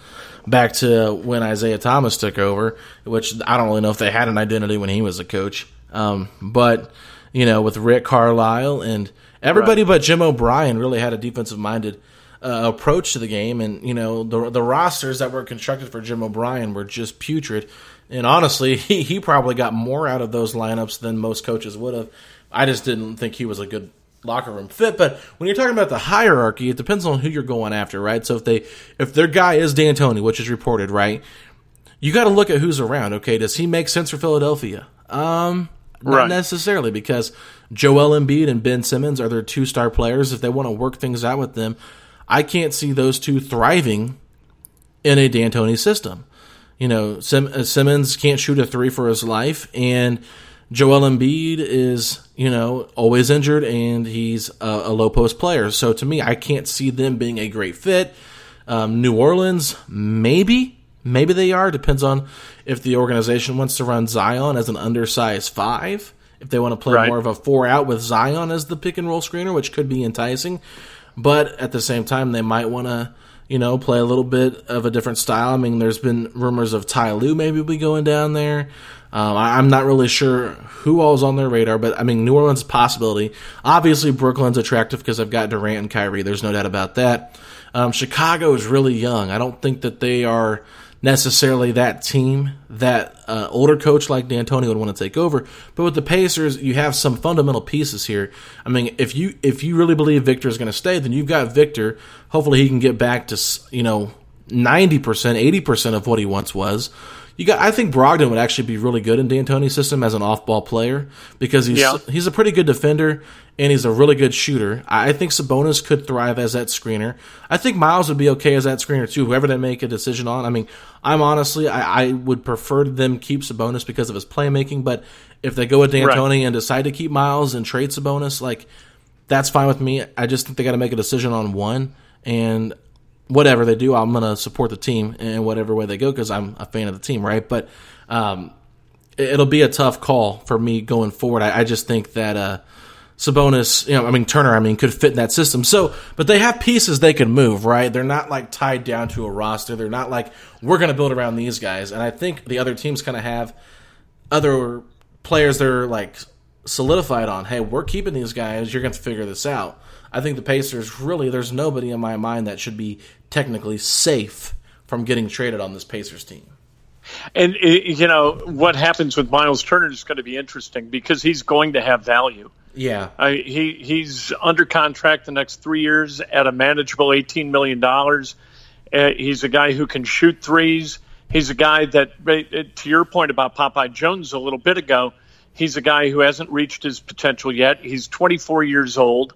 back to when Isiah Thomas took over, which I don't really know if they had an identity when he was a coach. Um, but you know, with Rick Carlisle and everybody right. but Jim O'Brien really had a defensive minded uh, approach to the game, and you know, the the rosters that were constructed for Jim O'Brien were just putrid. And honestly, *laughs* he, he probably got more out of those lineups than most coaches would have. I just didn't think he was a good locker room fit. But when you're talking about the hierarchy, it depends on who you're going after, right? So if they if their guy is D'Antoni, which is reported, right, you got to look at who's around. Okay, does he make sense for Philadelphia? Um, not right. necessarily because Joel Embiid and Ben Simmons are their two star players. If they want to work things out with them, I can't see those two thriving in a D'Antoni system. You know, Sim- uh, Simmons can't shoot a three for his life, and Joel Embiid is, you know, always injured, and he's a, a low post player. So to me, I can't see them being a great fit. Um, New Orleans, maybe, maybe they are. Depends on if the organization wants to run Zion as an undersized five. If they want to play right. more of a four out with Zion as the pick and roll screener, which could be enticing. But at the same time, they might want to you know, play a little bit of a different style. I mean, there's been rumors of Ty Lue maybe be going down there. Um, I, am not really sure who all's on their radar, but I mean, New Orleans possibility. Obviously, Brooklyn's attractive because I've got Durant and Kyrie. There's no doubt about that. Um, Chicago is really young. I don't think that they are necessarily that team that uh, older coach like D'Antoni would want to take over. But with the Pacers, you have some fundamental pieces here. I mean, if you if you really believe Victor is going to stay, then you've got Victor. Hopefully, he can get back to you know ninety percent, eighty percent of what he once was. You got. I think Brogdon would actually be really good in D'Antoni's system as an off-ball player because he's yeah. he's a pretty good defender and he's a really good shooter. I think Sabonis could thrive as that screener. I think Miles would be okay as that screener too. Whoever they make a decision on. I mean, I'm honestly I, I would prefer them keep Sabonis because of his playmaking. But if they go with D'Antoni right. and decide to keep Miles and trade Sabonis, like that's fine with me. I just think they got to make a decision on one and whatever they do, I'm gonna support the team in whatever way they go because I'm a fan of the team, right? But um, it'll be a tough call for me going forward. I, I just think that uh, Sabonis, you know, I mean Turner, I mean, could fit in that system. So, but they have pieces they can move, right? They're not like tied down to a roster. They're not like we're gonna build around these guys. And I think the other teams kind of have other players they're like solidified on. Hey, we're keeping these guys. You're gonna figure this out. I think the Pacers really, there's nobody in my mind that should be technically safe from getting traded on this Pacers team. And you know what happens with Miles Turner is going to be interesting because he's going to have value. Yeah, I, he he's under contract the next three years at a manageable eighteen million dollars. Uh, he's a guy who can shoot threes. He's a guy that, uh, to your point about Popeye Jones a little bit ago, he's a guy who hasn't reached his potential yet. He's 24 years old.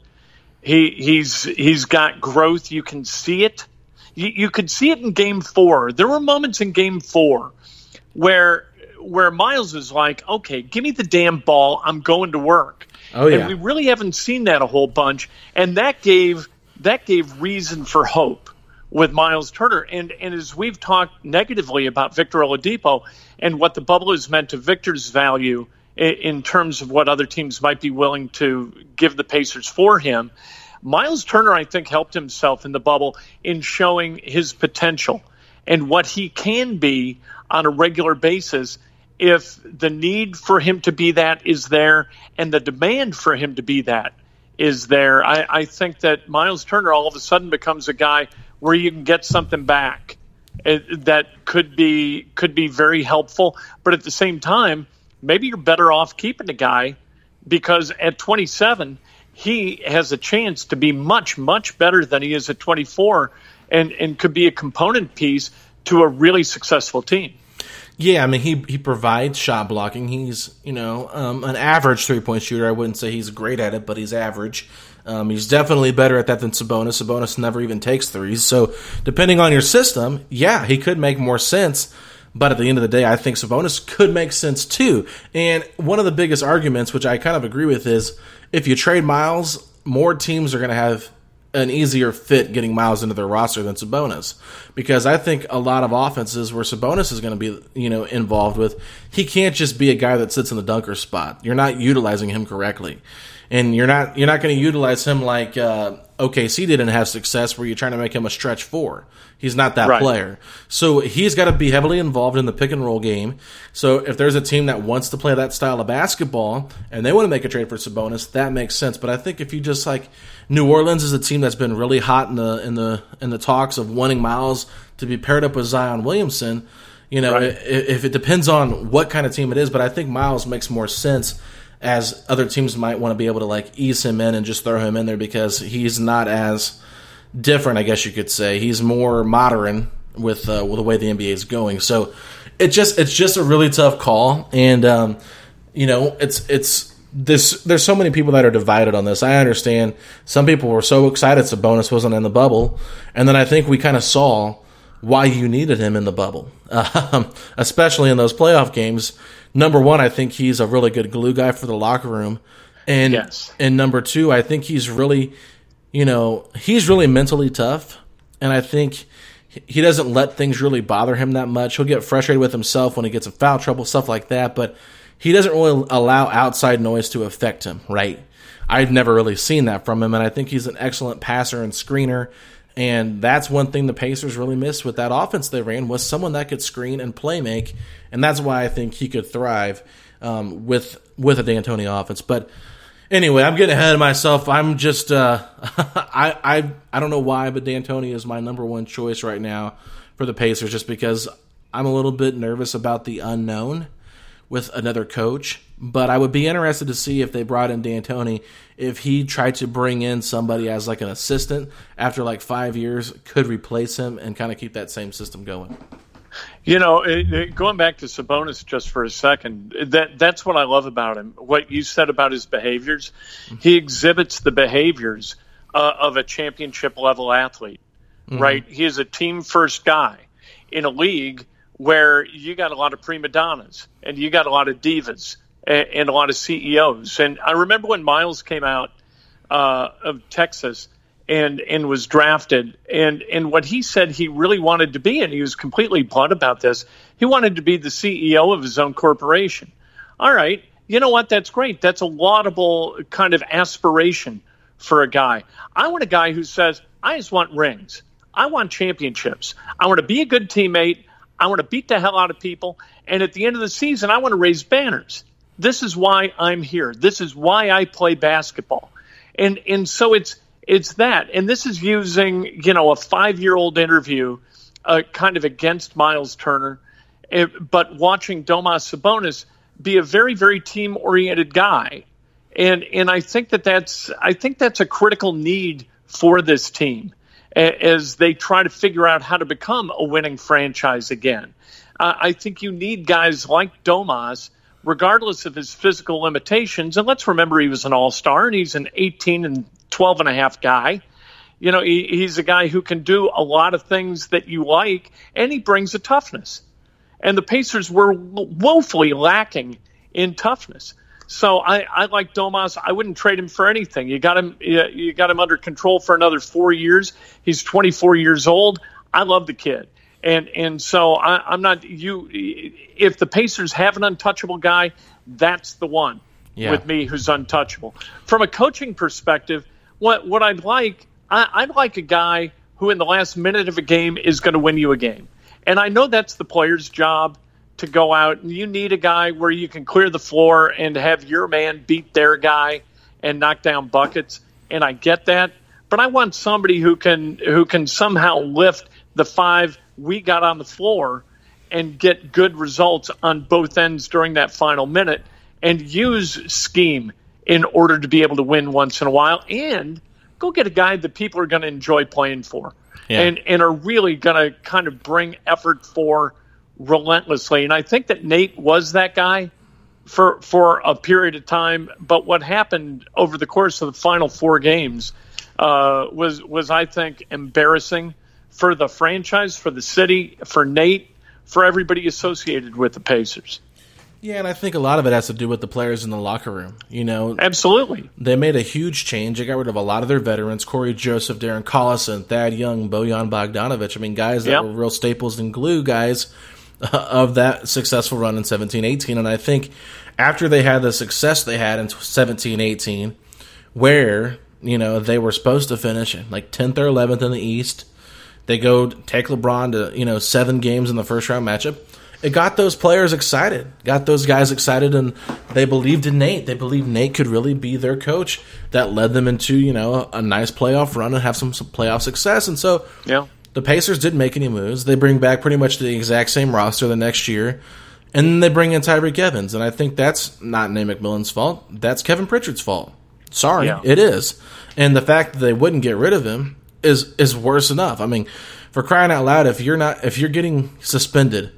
He he's he's got growth. You can see it. You, you could see it in Game Four. There were moments in Game Four where where Miles is like, "Okay, give me the damn ball. I'm going to work." Oh yeah. And we really haven't seen that a whole bunch, and that gave that gave reason for hope with Miles Turner. And and as we've talked negatively about Victor Oladipo and what the bubble has meant to Victor's value in terms of what other teams might be willing to give the Pacers for him. Miles Turner, I think, helped himself in the bubble in showing his potential and what he can be on a regular basis. if the need for him to be that is there and the demand for him to be that is there, I, I think that Miles Turner all of a sudden becomes a guy where you can get something back uh, that could be could be very helpful. But at the same time, maybe you're better off keeping the guy because at 27 he has a chance to be much much better than he is at 24 and and could be a component piece to a really successful team. Yeah, I mean he he provides shot blocking. He's you know um, an average three point shooter. I wouldn't say he's great at it, but he's average. Um, he's definitely better at that than Sabonis. Sabonis never even takes threes. So depending on your system, yeah, he could make more sense. But at the end of the day, I think Sabonis could make sense too. And one of the biggest arguments, which I kind of agree with, is if you trade Miles, more teams are going to have an easier fit getting Miles into their roster than Sabonis because I think a lot of offenses where Sabonis is going to be you know involved with he can't just be a guy that sits in the dunker spot. You're not utilizing him correctly, and you're not you're not going to utilize him like uh, OKC didn't have success where you're trying to make him a stretch four. He's not that right. player. So he's got to be heavily involved in the pick and roll game. So if there's a team that wants to play that style of basketball and they want to make a trade for Sabonis, that makes sense. But I think if you just like New Orleans is a team that's been really hot in the in the in the talks of wanting Miles to be paired up with Zion Williamson. You know, right. if, if it depends on what kind of team it is, but I think Miles makes more sense as other teams might want to be able to like ease him in and just throw him in there because he's not as different, I guess you could say. He's more modern with, uh, with the way the NBA is going. So it just it's just a really tough call, and um, you know it's it's this. There's so many people that are divided on this. I understand some people were so excited Sabonis wasn't in the bubble, and then I think we kind of saw why you needed him in the bubble, *laughs* um, especially in those playoff games. Number one, I think he's a really good glue guy for the locker room. And yes. and number two, I think he's really you know, he's really mentally tough, and I think he doesn't let things really bother him that much. He'll get frustrated with himself when he gets in foul trouble, stuff like that, but he doesn't really allow outside noise to affect him, right? I've never really seen that from him, and I think he's an excellent passer and screener. And that's one thing the Pacers really missed with that offense they ran was someone that could screen and play make, and that's why I think he could thrive um, with with a D'Antoni offense. But Anyway, I'm getting ahead of myself. I'm just uh, *laughs* I I I don't know why, but D'Antoni is my number one choice right now for the Pacers, just because I'm a little bit nervous about the unknown with another coach. But I would be interested to see if they brought in D'Antoni, if he tried to bring in somebody as like an assistant after like five years, could replace him and kind of keep that same system going. You know, it, it, going back to Sabonis just for a second, that that's what I love about him. What you said about his behaviors, mm-hmm. he exhibits the behaviors uh, of a championship level athlete. Mm-hmm. Right? He is a team first guy in a league where you got a lot of prima donnas and you got a lot of divas and, and a lot of CEOs. And I remember when Miles came out uh, of Texas and and was drafted and and what he said he really wanted to be and he was completely blunt about this he wanted to be the CEO of his own corporation. All right you know what? That's great. That's a laudable kind of aspiration for a guy. I want a guy who says i just want rings. I want championships. I want to be a good teammate. I want to beat the hell out of people. And at the end of the season i want to raise banners this is why i'm here this is why i play basketball and and so it's it's that. And this is using, you know, a five year old interview uh, kind of against Miles Turner, but watching Domas Sabonis be a very, very team oriented guy. And, and I think that that's, I think that's a critical need for this team as they try to figure out how to become a winning franchise again. Uh, I think you need guys like Domas, regardless of his physical limitations. And let's remember he was an all star and he's an 18 and 12 and a half guy. You know, he, he's a guy who can do a lot of things that you like, and he brings a toughness. And the Pacers were woefully lacking in toughness. So I, I like Domas. I wouldn't trade him for anything. You got him. You got him under control for another four years. He's 24 years old. I love the kid, and and so I, I'm not you. If the Pacers have an untouchable guy, that's the one yeah. with me who's untouchable. From a coaching perspective, what what I'd like, I, I'd like a guy who in the last minute of a game is going to win you a game. And I know that's the player's job to go out. And you need a guy where you can clear the floor and have your man beat their guy and knock down buckets. And I get that, but I want somebody who can who can somehow lift the five we got on the floor and get good results on both ends during that final minute and use scheme in order to be able to win once in a while and go get a guy that people are going to enjoy playing for yeah. and, and are really going to kind of bring effort for relentlessly. And I think that Nate was that guy for for a period of time. But what happened over the course of the final four games uh, was was I think embarrassing for the franchise, for the city, for Nate, for everybody associated with the Pacers. Yeah, and I think a lot of it has to do with the players in the locker room. You know, absolutely. They made a huge change. They got rid of a lot of their veterans: Cory Joseph, Darren Collison, Thad Young, Bojan Bogdanovic. I mean, guys that yep. were real staples and glue guys uh, of that successful run in 17-18. And I think after they had the success they had in 17-18, where you know they were supposed to finish like 10th or 11th in the East, they go take LeBron to you know seven games in the first round matchup it got those players excited, got those guys excited, and they believed in Nate. They believed Nate could really be their coach. That led them into you know a, nice playoff run and have some, some playoff success. And so, yeah, the Pacers didn't make any moves. They bring back pretty much the exact same roster the next year, and then they bring in Tyreke Evans. And I think that's not Nate McMillan's fault. That's Kevin Pritchard's fault. Sorry, yeah. it is. And the fact that they wouldn't get rid of him is is worse enough. I mean, for crying out loud, if you're not if you're getting suspended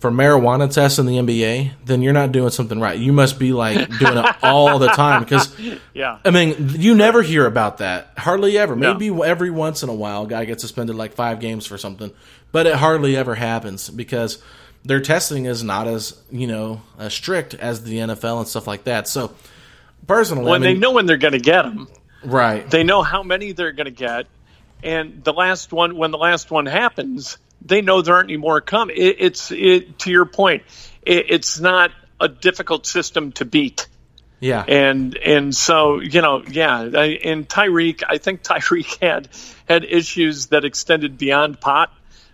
for marijuana tests in the NBA, then you're not doing something right. You must be like *laughs* doing it all the time because, yeah, I mean, you never hear about that. Hardly ever. Maybe no. every once in a while, a guy gets suspended like five games for something, but it hardly ever happens because their testing is not as you know as strict as the NFL and stuff like that. So, personally, when I mean, they know when they're going to get them, right? They know how many they're going to get, and the last one, when the last one happens they know there aren't any more come. It, it's it, to your point. It, it's not a difficult system to beat. Yeah, and and so you know, yeah, and Tyreke, I think *laughs* Tyreke had had issues that extended beyond pot,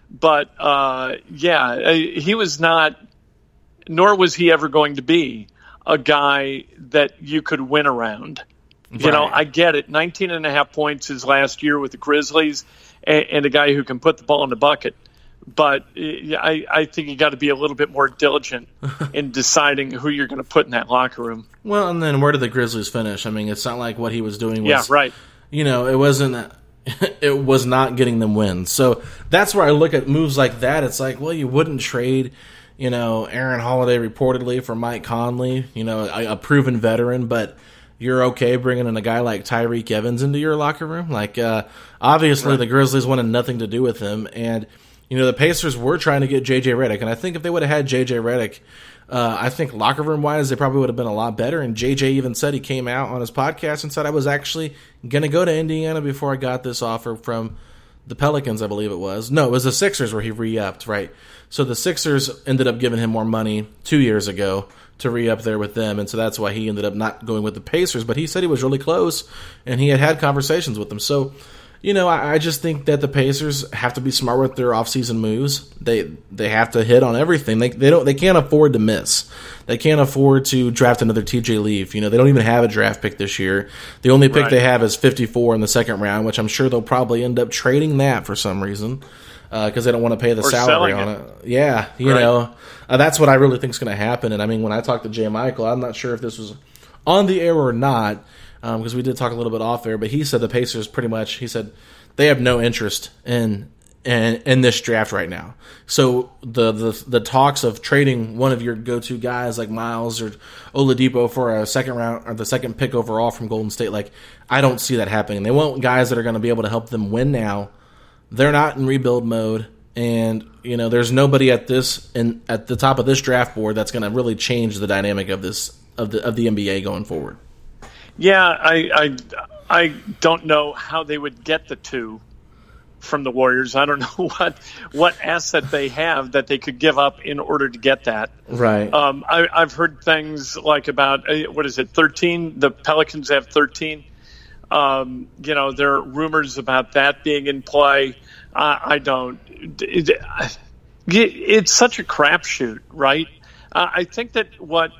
but uh, yeah, he was not, nor was he ever going to be a guy that you could win around. Right. You know, I get it. 19 and a half points his last year with the Grizzlies and, and, a guy who can put the ball in the bucket but eh, I, I think you got to be a little bit more diligent *laughs* in deciding who you're going to put in that locker room. Well, and then where did the Grizzlies finish? I mean, it's not like what he was doing was, yeah, right. You know, it wasn't. *laughs* It was not getting them wins. So that's where I look at moves like that. It's like, well, you wouldn't trade, you know, Aaron Holiday reportedly for Mike Conley, you know, a, a proven veteran, but you're okay bringing in a guy like Tyreke Evans into your locker room. Like, uh, obviously, right. the Grizzlies wanted nothing to do with him, and you know, the Pacers were trying to get JJ Redick, and I think if they would have had JJ Redick, uh, I think locker room wise, they probably would have been a lot better. And JJ even said he came out on his podcast and said I was actually going to go to Indiana before I got this offer from the Pelicans, I believe it was. No, it was the Sixers where he re upped, right? So the Sixers ended up giving him more money two years ago to re up there with them, and so that's why he ended up not going with the Pacers. But he said he was really close, and he had had conversations with them. So you know, I, I, just think that the Pacers have to be smart with their offseason moves. They they have to hit on everything. They they don't they can't afford to miss. They can't afford to draft another TJ Leaf. You know, they don't even have a draft pick this year. The only pick right. they have is 54 in the second round, which I'm sure they'll probably end up trading that for some reason because uh, they don't want to pay the or salary on it. it. Yeah, you right. know, uh, that's what I really think is going to happen. And I mean, when I talked to J. Michael, I'm not sure if this was on the air or not because um, we did talk a little bit off there, but he said the Pacers pretty much he said they have no interest in in, in this draft right now. So the, the the talks of trading one of your go to guys like Miles or Oladipo for a second round or the second pick overall from Golden State, like I don't see that happening. They want guys that are going to be able to help them win now. They're not in rebuild mode, and you know there's nobody at this and at the top of this draft board that's going to really change the dynamic of this of the of the NBA going forward. Yeah, I, I, I don't know how they would get the two from the Warriors. I don't *laughs* know what what asset they have that they could give up in order to get that. Right. Um, I, have heard things like about uh, what is it, thirteen? The Pelicans have thirteen. Um, you know, there are rumors about that being in play. I, I don't. it's such a crapshoot, right? Uh, I think that what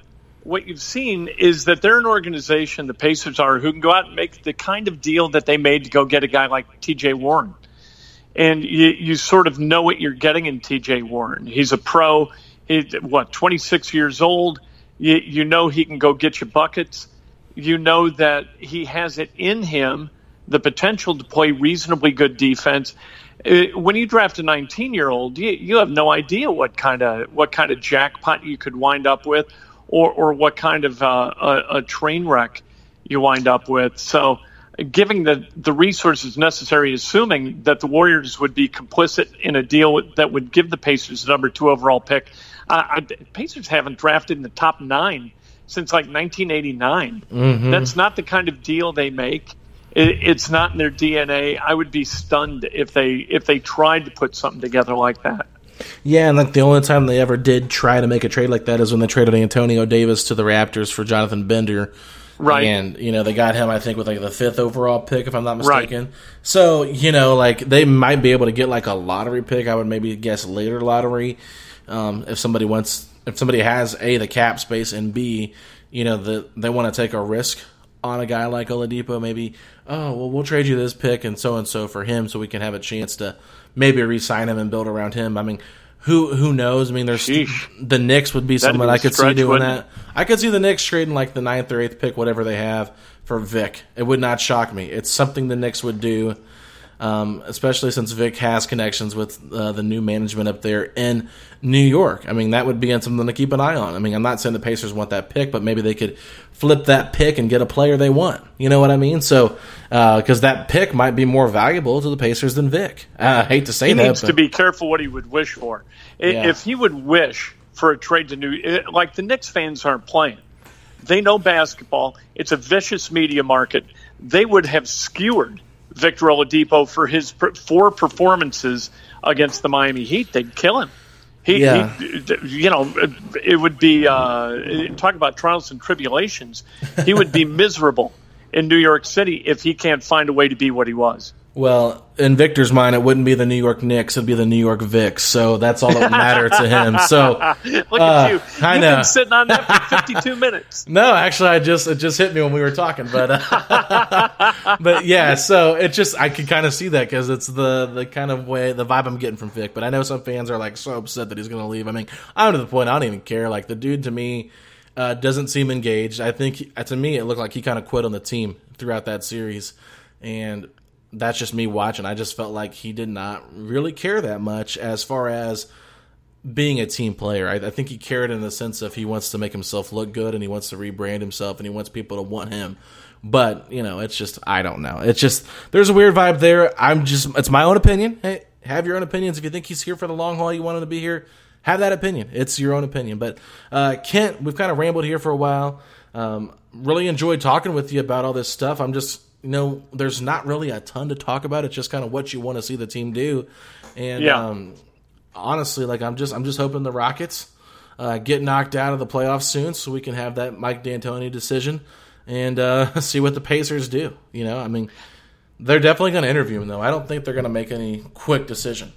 what you've seen is that they're an organization, the Pacers are, who can go out and make the kind of deal that they made to go get a guy like T.J. Warren, and you, you sort of know what you're getting in T.J. Warren. He's a pro. He's what 26 years old. You, you know he can go get you buckets. You know that he has it in him the potential to play reasonably good defense. Uh, when you draft a 19 year old, you, you have no idea what kind of what kind of jackpot you could wind up with, or or what kind of uh, a, a train wreck you wind up with. So, giving the the resources necessary, assuming that the Warriors would be complicit in a deal that would give the Pacers the number two overall pick, uh, I, Pacers haven't drafted in the top nine since like 1989. Mm-hmm. That's not the kind of deal they make it, it's not in their DNA. I would be stunned if they if they tried to put something together like that. Yeah, and like the only time they ever did try to make a trade like that is when they traded Antonio Davis to the Raptors for Jonathan Bender. Right. And, you know, they got him, I think, with like the fifth overall pick, if I'm not mistaken. Right. So, you know, like they might be able to get like a lottery pick. I would maybe guess later lottery. Um, if somebody wants, if somebody has A, the cap space, and B, you know, the, they want to take a risk on a guy like Oladipo, maybe, oh, well, we'll trade you this pick and so and so for him so we can have a chance to maybe re sign him and build around him. I mean, who who knows? I mean, there's Sheesh. the Knicks would be someone I could see doing that. I could see the Knicks trading like the ninth or eighth pick, whatever they have, for Vic. It would not shock me. It's something the Knicks would do um, especially since Vic has connections with uh, the new management up there in New York. I mean, that would be something to keep an eye on. I mean, I'm not saying the Pacers want that pick, but maybe they could flip that pick and get a player they want. You know what I mean? So, because uh, that pick might be more valuable to the Pacers than Vic. Uh, I hate to say he that. He needs but... to be careful what he would wish for. Yeah. If he would wish for a trade to New, like the Knicks fans aren't playing. They know basketball. It's a vicious media market. They would have skewered Victor Oladipo for his four performances against the Miami Heat, they'd kill him. He, yeah. he you know, it would be uh, talk about trials and tribulations. He would be *laughs* miserable in New York City if he can't find a way to be what he was. Well, in Victor's mind, it wouldn't be the New York Knicks; it'd be the New York Vicks. So that's all that would matter to him. So *laughs* look uh, at you! You've I know. been sitting on that for fifty-two *laughs* minutes. No, actually, I just it just hit me when we were talking, but uh, *laughs* but yeah. So it just I could kind of see that because it's the the kind of way the vibe I'm getting from Vic. But I know some fans are like so upset that he's going to leave. I mean, I'm to the point I don't even care. Like the dude to me uh, doesn't seem engaged. I think to me it looked like he kind of quit on the team throughout that series, and that's just me watching. I just felt like he did not really care that much as far as being a team player. I, I, think he cared in the sense of he wants to make himself look good and he wants to rebrand himself and he wants people to want him. But you know, it's just I don't know. It's just there's a weird vibe there. I'm just it's my own opinion. Hey, have your own opinions. If you think he's here for the long haul, you want him to be here. Have that opinion. It's your own opinion. But uh, Kent, we've kind of rambled here for a while. Um, really enjoyed talking with you about all this stuff. I'm just you know, there's not really a ton to talk about. It's just kind of what you want to see the team do. And yeah. um, honestly, like I'm just I'm just hoping the Rockets uh, get knocked out of the playoffs soon, so we can have that Mike D'Antoni decision and uh, *laughs* see what the Pacers do. You know, I mean, they're definitely going to interview him though. I don't think they're going to make any quick decision.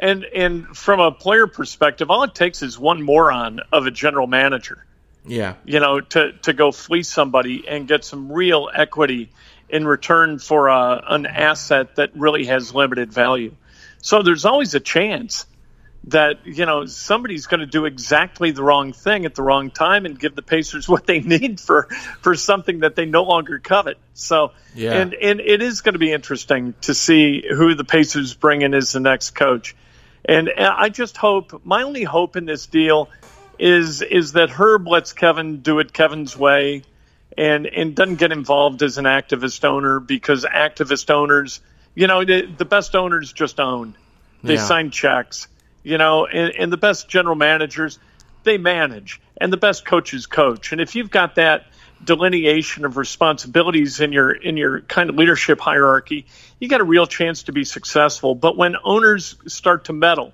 And and from a player perspective, all it takes is one moron of a general manager yeah. You know, to, to go fleece somebody and get some real equity in return for a, uh, an asset that really has limited value. So there's always a chance that, you know, somebody's going to do exactly the wrong thing at the wrong time and give the Pacers *laughs* what they need for, for something that they no longer covet. So, yeah. and, and it is going to be interesting to see who the Pacers bring in as the next coach. And I just hope, my only hope in this deal is is that Herb lets Kevin do it Kevin's way, and and doesn't get involved as an activist owner because activist owners, you know, the, the best owners just own. They yeah. sign checks, you know, and, and the best general managers they manage, and the best coaches coach. And if you've got that delineation of responsibilities in your in your kind of leadership hierarchy, you got a real chance to be successful. But when owners start to meddle,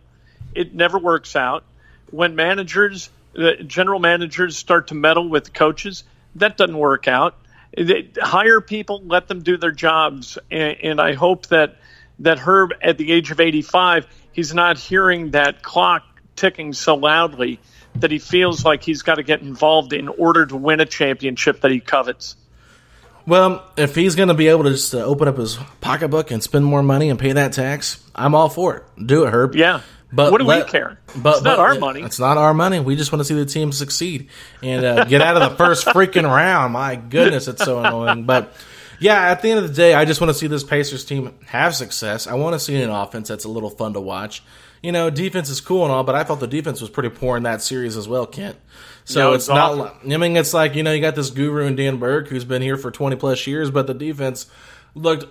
it never works out when managers, general managers, start to meddle with coaches, that doesn't work out. They hire people, let them do their jobs, and, and I hope that that Herb, at the age of 85, he's not hearing that clock ticking so loudly that he feels like he's got to get involved in order to win a championship that he covets. Well, if he's going to be able to just uh, open up his pocketbook and spend more money and pay that tax, I'm all for it. Do it, Herb. Yeah. But what do let, we care? But, it's not but, our money. It's not our money. We just want to see the team succeed and uh, get out of the first freaking round. My goodness, it's so annoying. But yeah, at the end of the day, I just want to see this Pacers team have success. I want to see an offense that's a little fun to watch. You know, defense is cool and all, but I thought the defense was pretty poor in that series as well, Kent. So no, it's, it's not. I mean, it's like you know, you got this guru in Dan Burke who's been here for twenty plus years, but the defense looked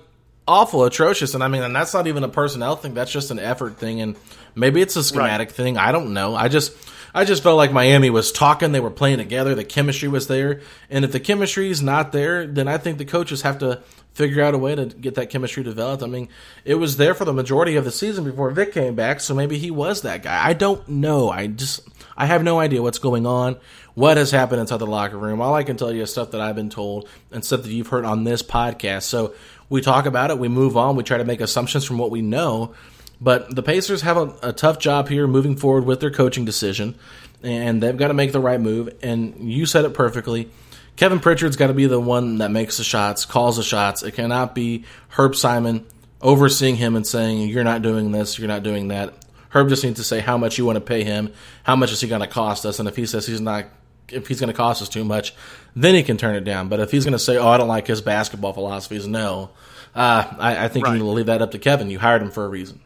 awful, atrocious. And I mean, and that's not even a personnel thing. That's just an effort thing. And maybe it's a schematic right. thing. I don't know. I just, I just felt like Miami was talking. They were playing together. The chemistry was there. And if the chemistry is not there, then I think the coaches have to figure out a way to get that chemistry developed. I mean, it was there for the majority of the season before Vic came back. So maybe he was that guy. I don't know. I just, I have no idea what's going on, what has happened inside the locker room. All I can tell you is stuff that I've been told and stuff that you've heard on this podcast. So we talk about it, we move on, we try to make assumptions from what we know. But the Pacers have a, a tough job here moving forward with their coaching decision, and they've got to make the right move. And you said it perfectly. Kevin Pritchard's got to be the one that makes the shots, calls the shots. It cannot be Herb Simon overseeing him and saying, You're not doing this, you're not doing that. Herb just needs to say how much you want to pay him, how much is he going to cost us, and if he says he's not if he's going to cost us too much, then he can turn it down. But if he's going to say, "Oh, I don't like his basketball philosophies," no, uh, I, I, think right. you need to leave that up to Kevin. You hired him for a reason.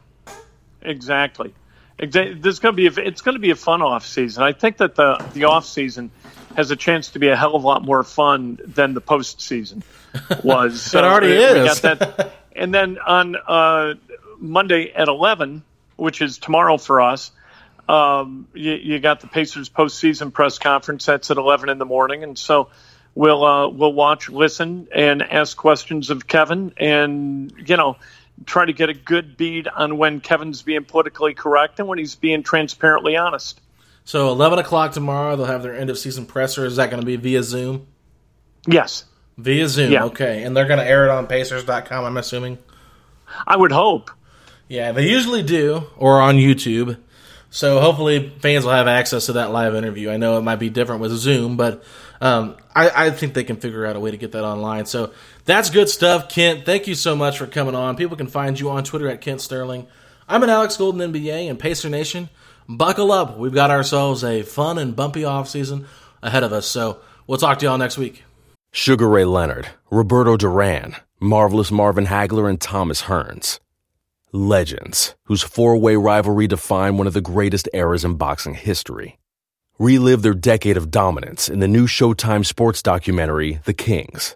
Exactly. Exactly. There's going to be a, it's going to be a fun off season. I think that the the off season has a chance to be a hell of a lot more fun than the postseason *laughs* was. it already is. *laughs* and then on uh, Monday at 11, which is tomorrow for us, um, you, you, got the Pacers postseason press conference. That's at 11 in the morning, and so we'll uh, we'll watch, listen, and ask questions of Kevin, and you know, try to get a good bead on when Kevin's being politically correct and when he's being transparently honest. So 11 o'clock tomorrow, they'll have their end of season presser. Is that going to be via Zoom? Yes. Via Zoom, yeah. okay. And they're going to air it on Pacers.com, I'm assuming? I would hope. Yeah, they usually do, or on YouTube. So hopefully fans will have access to that live interview. I know it might be different with Zoom, but um, I, I, think they can figure out a way to get that online. So that's good stuff, Kent. Thank you so much for coming on. People can find you on Twitter at Kent Sterling. I'm an Alex Golden NBA and Pacer Nation. Buckle up. We've got ourselves a fun and bumpy off season ahead of us. So we'll talk to y'all next week. Sugar Ray Leonard, Roberto Duran, Marvelous Marvin Hagler, and Thomas Hearns legends whose four way rivalry defined one of the greatest eras in boxing history. Relive their decade of dominance in the new Showtime sports documentary, The Kings,